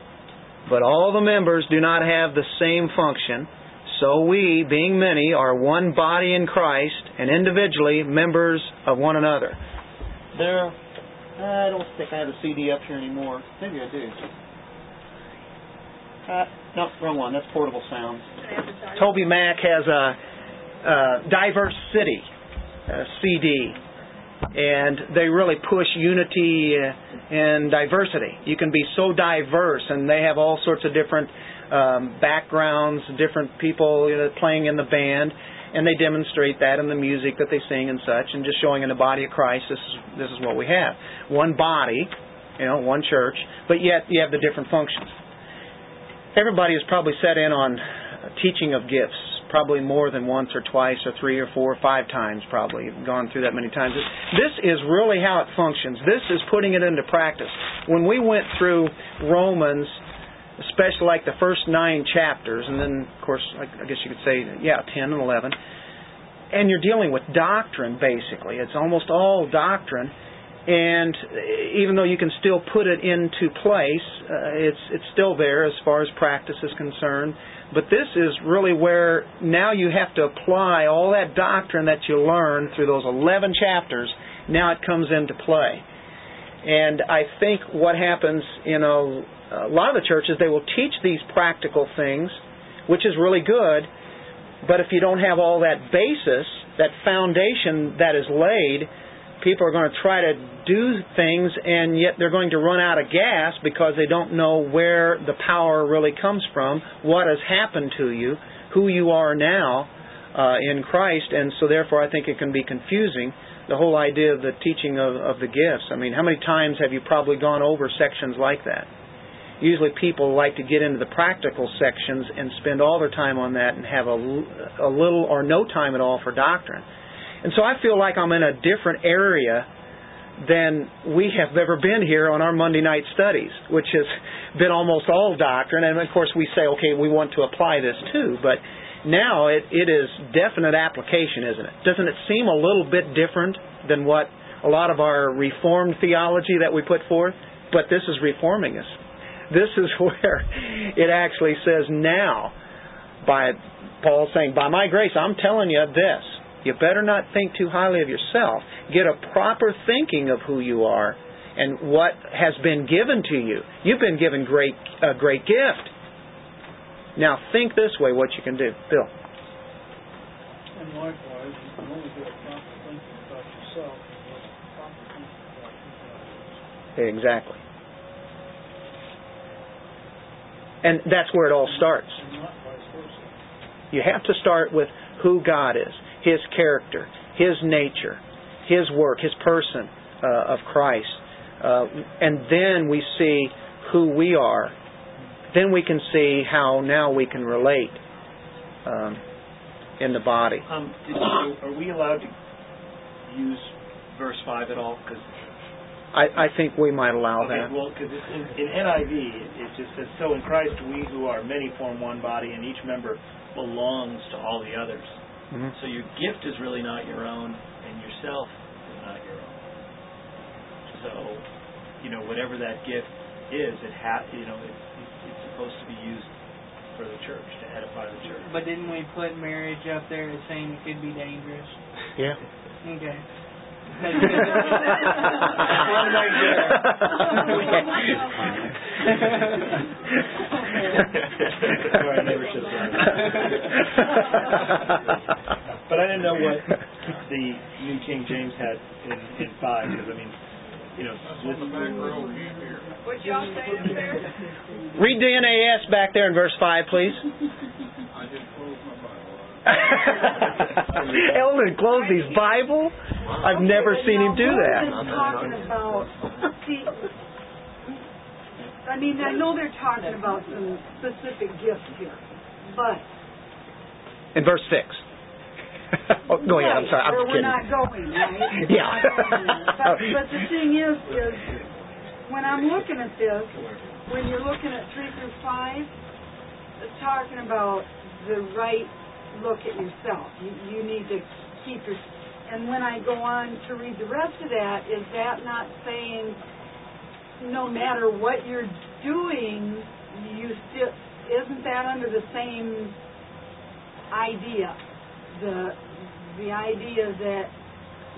but all the members do not have the same function, so we, being many, are one body in Christ and individually members of one another. There, I don't think I have a CD up here anymore. Maybe I do. Uh, no, wrong one. That's portable sound. TobyMac has a, a diverse city uh, CD, and they really push unity uh, and diversity. You can be so diverse, and they have all sorts of different um, backgrounds, different people you know, playing in the band, and they demonstrate that in the music that they sing and such, and just showing in the body of Christ. This is this is what we have: one body, you know, one church, but yet you have the different functions. Everybody has probably set in on teaching of gifts, probably more than once or twice or three or four or five times, probably gone through that many times. This is really how it functions. This is putting it into practice. When we went through Romans, especially like the first nine chapters, and then of course I guess you could say yeah, ten and eleven. and you're dealing with doctrine basically. It's almost all doctrine, and even though you can still put it into place, uh, it's it's still there as far as practice is concerned. But this is really where now you have to apply all that doctrine that you learned through those 11 chapters. Now it comes into play. And I think what happens in a, a lot of the churches, they will teach these practical things, which is really good. But if you don't have all that basis, that foundation that is laid, people are going to try to do things and yet they're going to run out of gas because they don't know where the power really comes from, what has happened to you, who you are now uh, in Christ, and so therefore I think it can be confusing. The whole idea of the teaching of, of the gifts. I mean, how many times have you probably gone over sections like that? Usually people like to get into the practical sections and spend all their time on that and have a, a little or no time at all for doctrine. And so I feel like I'm in a different area than we have ever been here on our Monday night studies, which has been almost all doctrine. And of course, we say, okay, we want to apply this too. But now it, it is definite application, isn't it? Doesn't it seem a little bit different than what a lot of our Reformed theology that we put forth? But this is reforming us. This is where it actually says now, by Paul saying, by my grace, I'm telling you this. You better not think too highly of yourself. Get a proper thinking of who you are and what has been given to you. You've been given great a great gift. Now think this way what you can do. Bill. And likewise, you can only get a proper thinking about yourself proper thinking about Exactly. And that's where it all starts. And not vice versa. You have to start with who God is. His character, His nature, His work, His person uh, of Christ. Uh, and then we see who we are. Then we can see how now we can relate um, in the body. Um, did you, are we allowed to use verse 5 at all? Because I, I think we might allow okay, that. well, because in, in NIV it, it just says, "So in Christ we who are many form one body, and each member belongs to all the others." Mhm. So your gift is really not your own, and yourself is not your own. So, you know, whatever that gift is, it ha- you know, it, it, it's supposed to be used for the church to edify the church. But didn't we put marriage up there as saying it could be dangerous? Yeah. Okay. Want Sorry, I never should But I didn't know what the New King James had in, in five, because I mean, you know, On the back row, can't hear. What y'all saying there? Read the NAS back there in verse 5, please. I just closed my Bible. Eldon closed his Bible? I've never seen him do that. Talking about, see, I mean, I know they're talking about some specific gifts here, but. In verse 6. oh, go ahead, I'm sorry, I'm kidding. we're not going, right? Yeah. Going. But, but the thing is, is when I'm looking at this, when you're looking at three through five, it's talking about the right look at yourself. You, you need to keep your, and when I go on to read the rest of that, is that not saying no matter what you're doing, you still, isn't that under the same idea? The, the idea that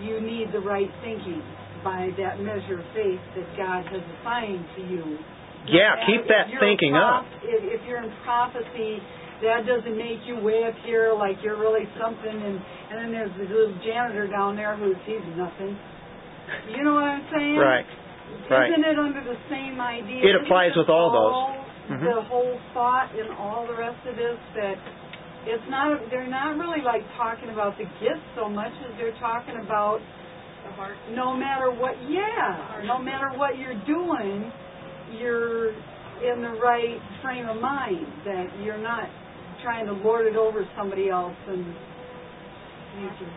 you need the right thinking by that measure of faith that God has assigned to you. Yeah, keep that thinking a up. If, if you're in prophecy, that doesn't make you way up here like you're really something, and and then there's the little janitor down there who's he's nothing. You know what I'm saying? Right. Right. Isn't it under the same idea? It applies with all those. all Mhm. The whole thought and all the rest of this that it's not. They're not really like talking about the gifts so much as they're talking about The heart. no matter what. Yeah, no matter what you're doing, you're in the right frame of mind. That you're not trying to lord it over somebody else and. You can,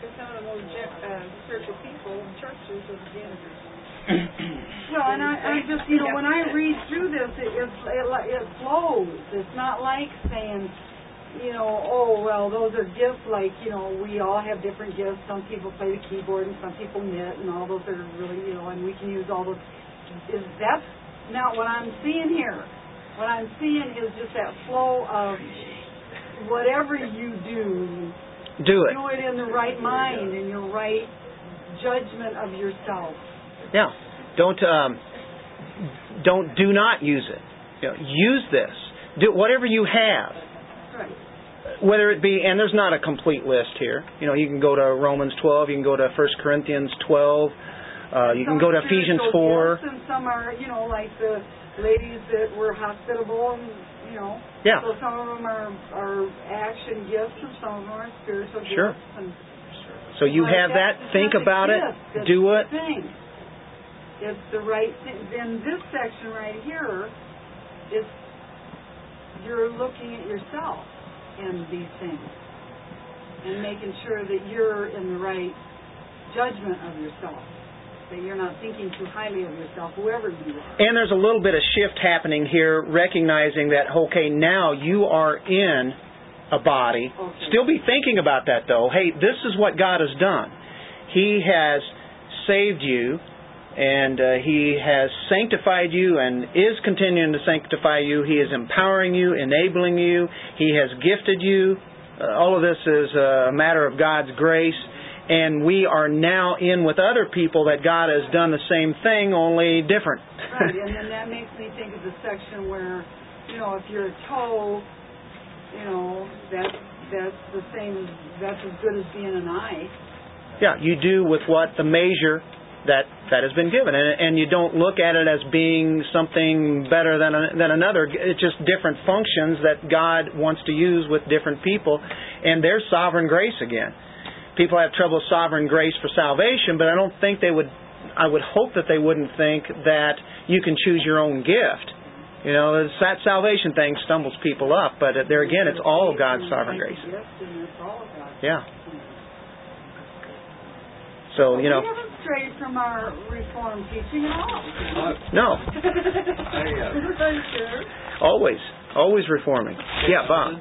It's some of the most uh, spiritual people in churches are the janitors. Well, and I, I just, you know, when I read through this, it, it, it, it flows. It's not like saying, you know, oh, well, those are gifts, like, you know, we all have different gifts. Some people play the keyboard and some people knit and all those are really, you know, and we can use all those. Is That's not what I'm seeing here. What I'm seeing is just that flow of whatever you do, Do it. do it in the right mind and your right judgment of yourself. Yeah. Don't um, don't do not use it. You know, use this. Do whatever you have. Right. Whether it be, and there's not a complete list here. You know, you can go to Romans 12, you can go to 1 Corinthians 12, uh, you can go to Ephesians 4. And some are, you know, like the ladies that were hospitable and, you know. Yeah. So some of them are, are action gifts and some of them are spiritual Sure. gifts. And So you Like have that, think about it. That's do it. Thing. It's the right thing. Then this section right here is you're looking at yourself in these things and making sure that you're in the right judgment of yourself. That you're not thinking too highly of yourself, whoever you are. And there's a little bit of shift happening here, recognizing that, okay, now you are in a body. Okay. Still be thinking about that though. Hey, this is what God has done. He has saved you, and uh, He has sanctified you and is continuing to sanctify you. He is empowering you, enabling you. He has gifted you. Uh, all of this is a matter of God's grace. And we are now in with other people that God has done the same thing, only different. Right, and then that makes me think of the section where, you know, if you're a toe, you know, that that's the same that's as good as being an eye. Yeah, you do with what the measure that that has been given, and, and you don't look at it as being something better than a, than another. It's just different functions that God wants to use with different people, and there's sovereign grace again. People have trouble with sovereign grace for salvation, but I don't think they would. I would hope that they wouldn't think that you can choose your own gift. You know, it's that salvation thing stumbles people up, but there again, it's all God's sovereign grace. And it's all God. Yeah. So you know, we haven't strayed from our reform teaching at all. no, Everybody's uh, there. always, always reforming. Yeah, Bob.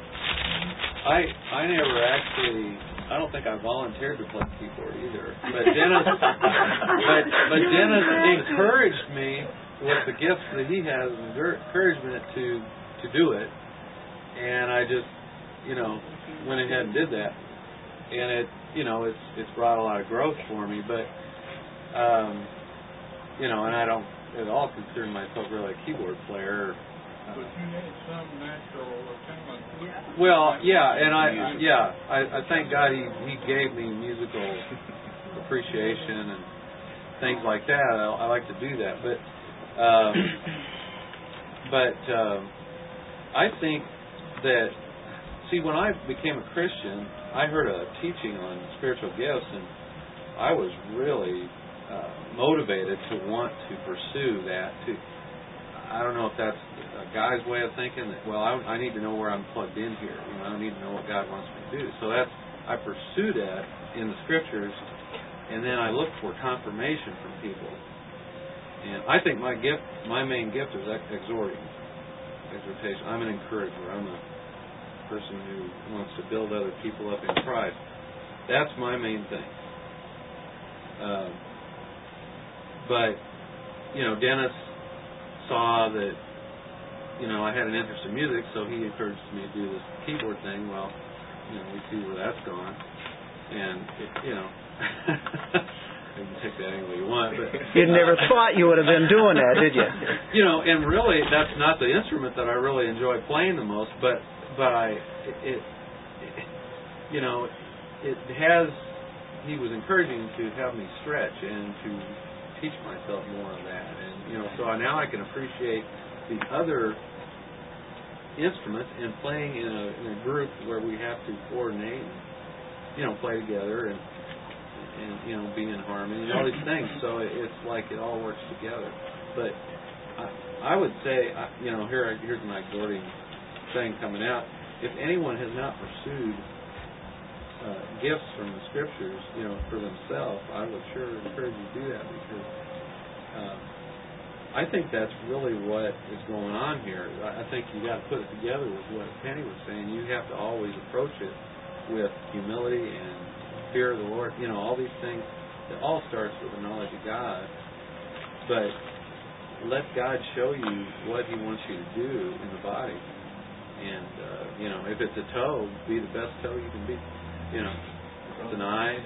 I I never actually I don't think I volunteered to play keyboard either. But Dennis but but Dennis encouraged me with the gifts that he has and encouragement to to do it. And I just you know, went ahead and did that. And it you know, it's it's brought a lot of growth for me, but um you know, and I don't at all consider myself really a keyboard player But you need some natural talent. Well, yeah, and I yeah, I, I thank God he he gave me musical appreciation and things like that. I, I like to do that, but um, but um, I think that see when I became a Christian, I heard a teaching on spiritual gifts, and I was really uh, motivated to want to pursue that. To I don't know if that's a guy's way of thinking that well I, I need to know where I'm plugged in here. You know I need to know what God wants me to do. So that's I pursue that in the scriptures, and then I look for confirmation from people. And I think my gift, my main gift is exhorting, exhortation. I'm an encourager. I'm a person who wants to build other people up in Christ. That's my main thing. Um, but you know, Dennis saw that you know I had an interest in music, so he encouraged me to do this keyboard thing. Well, you know, we see where that's gone, and it, you know, you can take that any way you want, but You never thought you would have been doing that, did you? you know, and really, that's not the instrument that I really enjoy playing the most. But but I it, it, you know it has. He was encouraging to have me stretch and to teach myself more of that, and you know, so now I can appreciate the other instruments and playing in a, in a group where we have to coordinate, you know, play together and and you know be in harmony and all these things. So it, it's like it all works together. But I, I would say, you know, here here's my exhorting thing coming out. If anyone has not pursued uh, gifts from the scriptures, you know, for themselves, I would sure encourage you to do that because, um, I think that's really what is going on here. I think you got to put it together with what Penny was saying. You have to always approach it with humility and fear of the Lord. You know, all these things. It all starts with the knowledge of God. But let God show you what He wants you to do in the body. And uh, you know, if it's a toe, be the best toe you can be. You know, if it's an eye.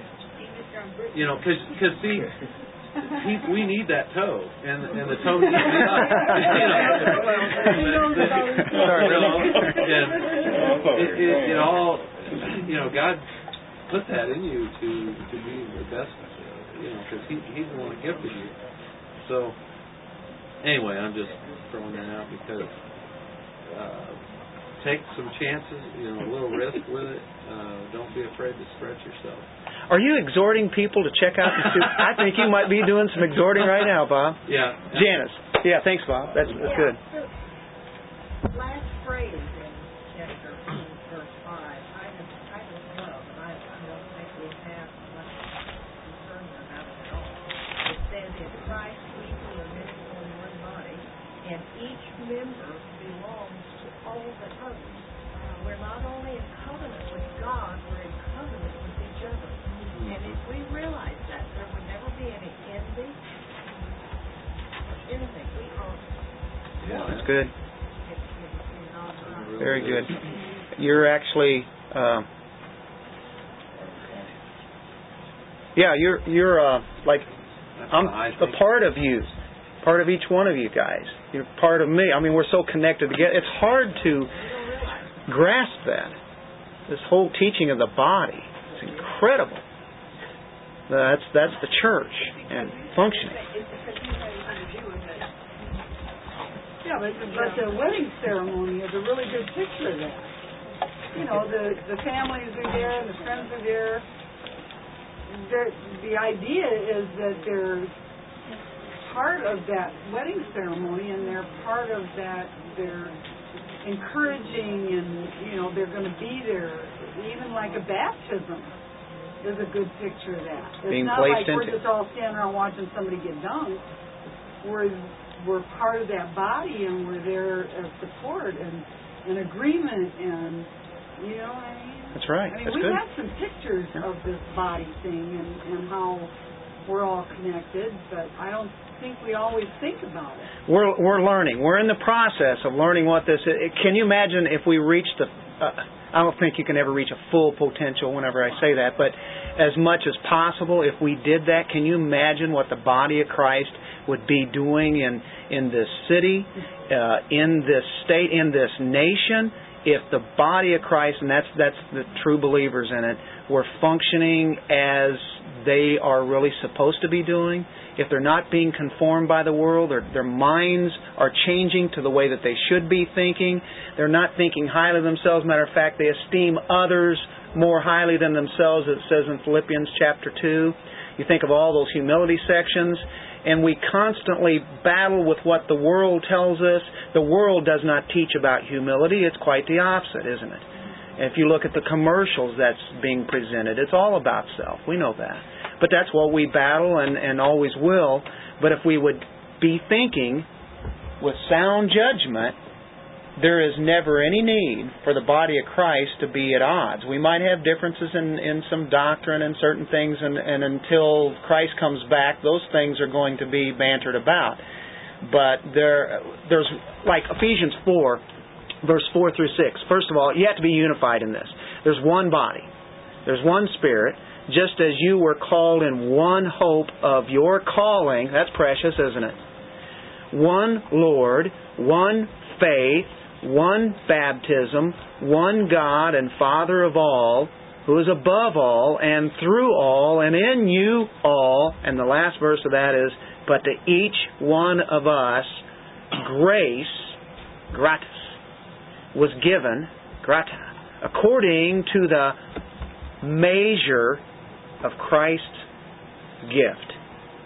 You know, because because see, he, we need that toe, and and the toe needs the you know, Sorry, you know, it, it, it all, you know, God put that in you to to be the best, you know, because he he's the one that gifted you. So anyway, I'm just throwing that out because uh, take some chances, you know, a little risk with it. Uh, don't be afraid to stretch yourself. Are you exhorting people to check out the student? I think you might be doing some exhorting right now, Bob. Yeah. Janice. Yeah, thanks, Bob. That's, that's good. The last phrase good. Very good. You're actually, uh, yeah, you're you're uh, like I'm a part of you, part of each one of you guys. You're part of me. I mean, we're so connected together. It's hard to grasp that. This whole teaching of the body. It's incredible. That's that's the church and functioning. Yeah, but, but the wedding ceremony is a really good picture of that. You know, the, the families are there, the friends are there. The, the idea is that they're part of that wedding ceremony, and they're part of that, they're encouraging, and, you know, they're going to be there. Even like a baptism is a good picture of that. It's Being not placed like we're just all standing around watching somebody get dunked. We're we're part of that body and we're there as support and and agreement and you know what I mean? That's right. I mean That's we good. got some pictures of this body thing and, and how we're all connected, but I don't think we always think about it. We're we're learning. We're in the process of learning what this is. Can you imagine if we reached the? Uh, I don't think you can ever reach a full potential. Whenever I say that, but as much as possible, if we did that, can you imagine what the body of Christ would be doing in in this city, uh, in this state, in this nation? If the body of Christ, and that's that's the true believers in it, were functioning as they are really supposed to be doing, if they're not being conformed by the world, or their minds are changing to the way that they should be thinking, they're not thinking highly of themselves. Matter of fact, they esteem others more highly than themselves, it says in Philippians chapter 2. You think of all those humility sections, and we constantly battle with what the world tells us. The world does not teach about humility, it's quite the opposite, isn't it? If you look at the commercials that's being presented, it's all about self. We know that. But that's what we battle and, and always will. But if we would be thinking with sound judgment, there is never any need for the body of Christ to be at odds. We might have differences in, in some doctrine and certain things, and, and until Christ comes back, those things are going to be bantered about. But there, there's like Ephesians 4, verse 4 through 6. First of all, you have to be unified in this. There's one body, there's one Spirit, just as you were called in one hope of your calling. That's precious, isn't it? One Lord, one faith, one baptism, one God and Father of all, who is above all and through all and in you all. And the last verse of that is, but to each one of us grace, gratis, was given, grata, according to the measure of Christ's gift.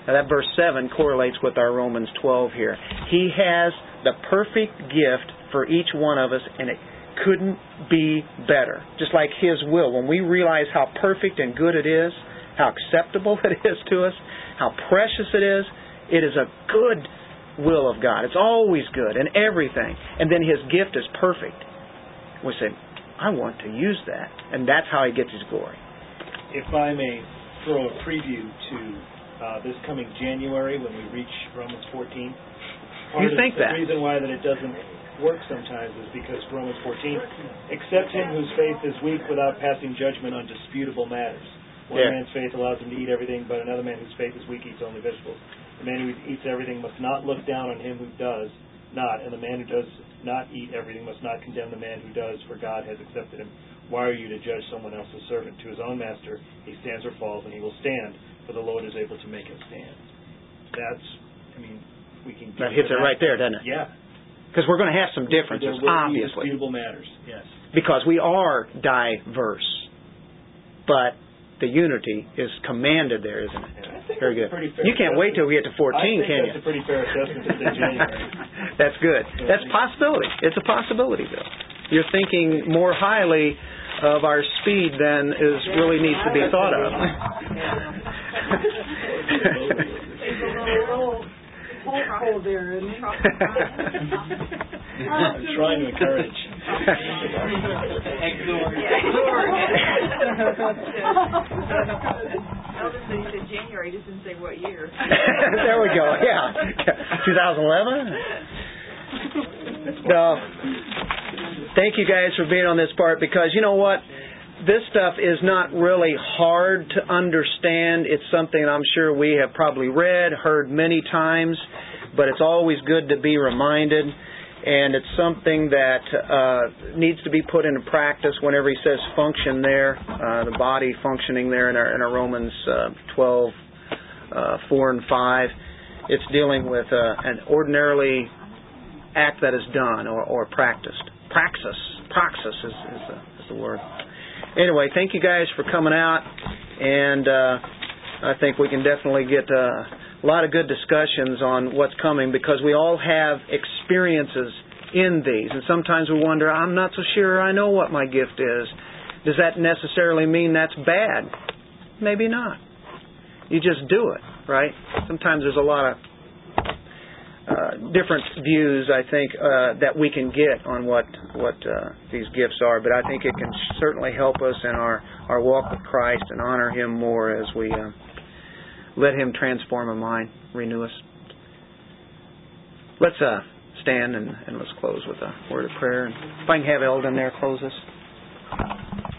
Now that verse 7 correlates with our Romans 12 here. He has the perfect gift for each one of us, and it couldn't be better. Just like His will. When we realize how perfect and good it is, how acceptable it is to us, how precious it is, it is a good will of God. It's always good and everything. And then His gift is perfect. We say, I want to use that. And that's how He gets His glory. If I may throw a preview to uh, this coming January when we reach Romans 14. Part You think the that? reason why that it doesn't work sometimes is because Romans 14, accept him whose faith is weak without passing judgment on disputable matters. One Yeah. man's faith allows him to eat everything, but another man whose faith is weak eats only vegetables. The man who eats everything must not look down on him who does not, and the man who does not eat everything must not condemn the man who does, for God has accepted him. Why are you to judge someone else's servant? To his own master he stands or falls, and he will stand, for the Lord is able to make him stand. That's, I mean, we can. That hits it right there, doesn't it? Yeah. Because we're going to have some differences, There will be obviously. disputable matters. Yes. Because we are diverse. But the unity is commanded there, isn't it? Think Very good. You can't wait till we get to 14, I think can that's you? a pretty fair assessment to say January. That's good. That's a possibility. It's a possibility, Bill. You're thinking more highly of our speed than is really needs to be thought of. There's hole there, isn't it? I'm trying to encourage. Elder said he said January, just didn't say what year. there we go. Yeah, 2011. No. Thank you guys for being on this part because you know what, this stuff is not really hard to understand. It's something I'm sure we have probably read, heard many times, but it's always good to be reminded. And it's something that uh, needs to be put into practice whenever he says function there, uh, the body functioning there in our, in our Romans uh, 12, uh, 4 and 5. It's dealing with uh, an ordinarily act that is done or, or practiced. Praxis. Praxis is, is, the, is the word. Anyway, thank you guys for coming out, and uh, I think we can definitely get uh, a lot of good discussions on what's coming because we all have experiences in these, and sometimes we wonder, I'm not so sure I know what my gift is. Does that necessarily mean that's bad? Maybe not. You just do it, right? Sometimes there's a lot of uh, different views, I think, uh, that we can get on what what uh, these gifts are. But I think it can certainly help us in our our walk with Christ and honor Him more as we uh, let Him transform our mind, renew us. Let's uh, stand and, and let's close with a word of prayer. And if I can have Eldon there close us.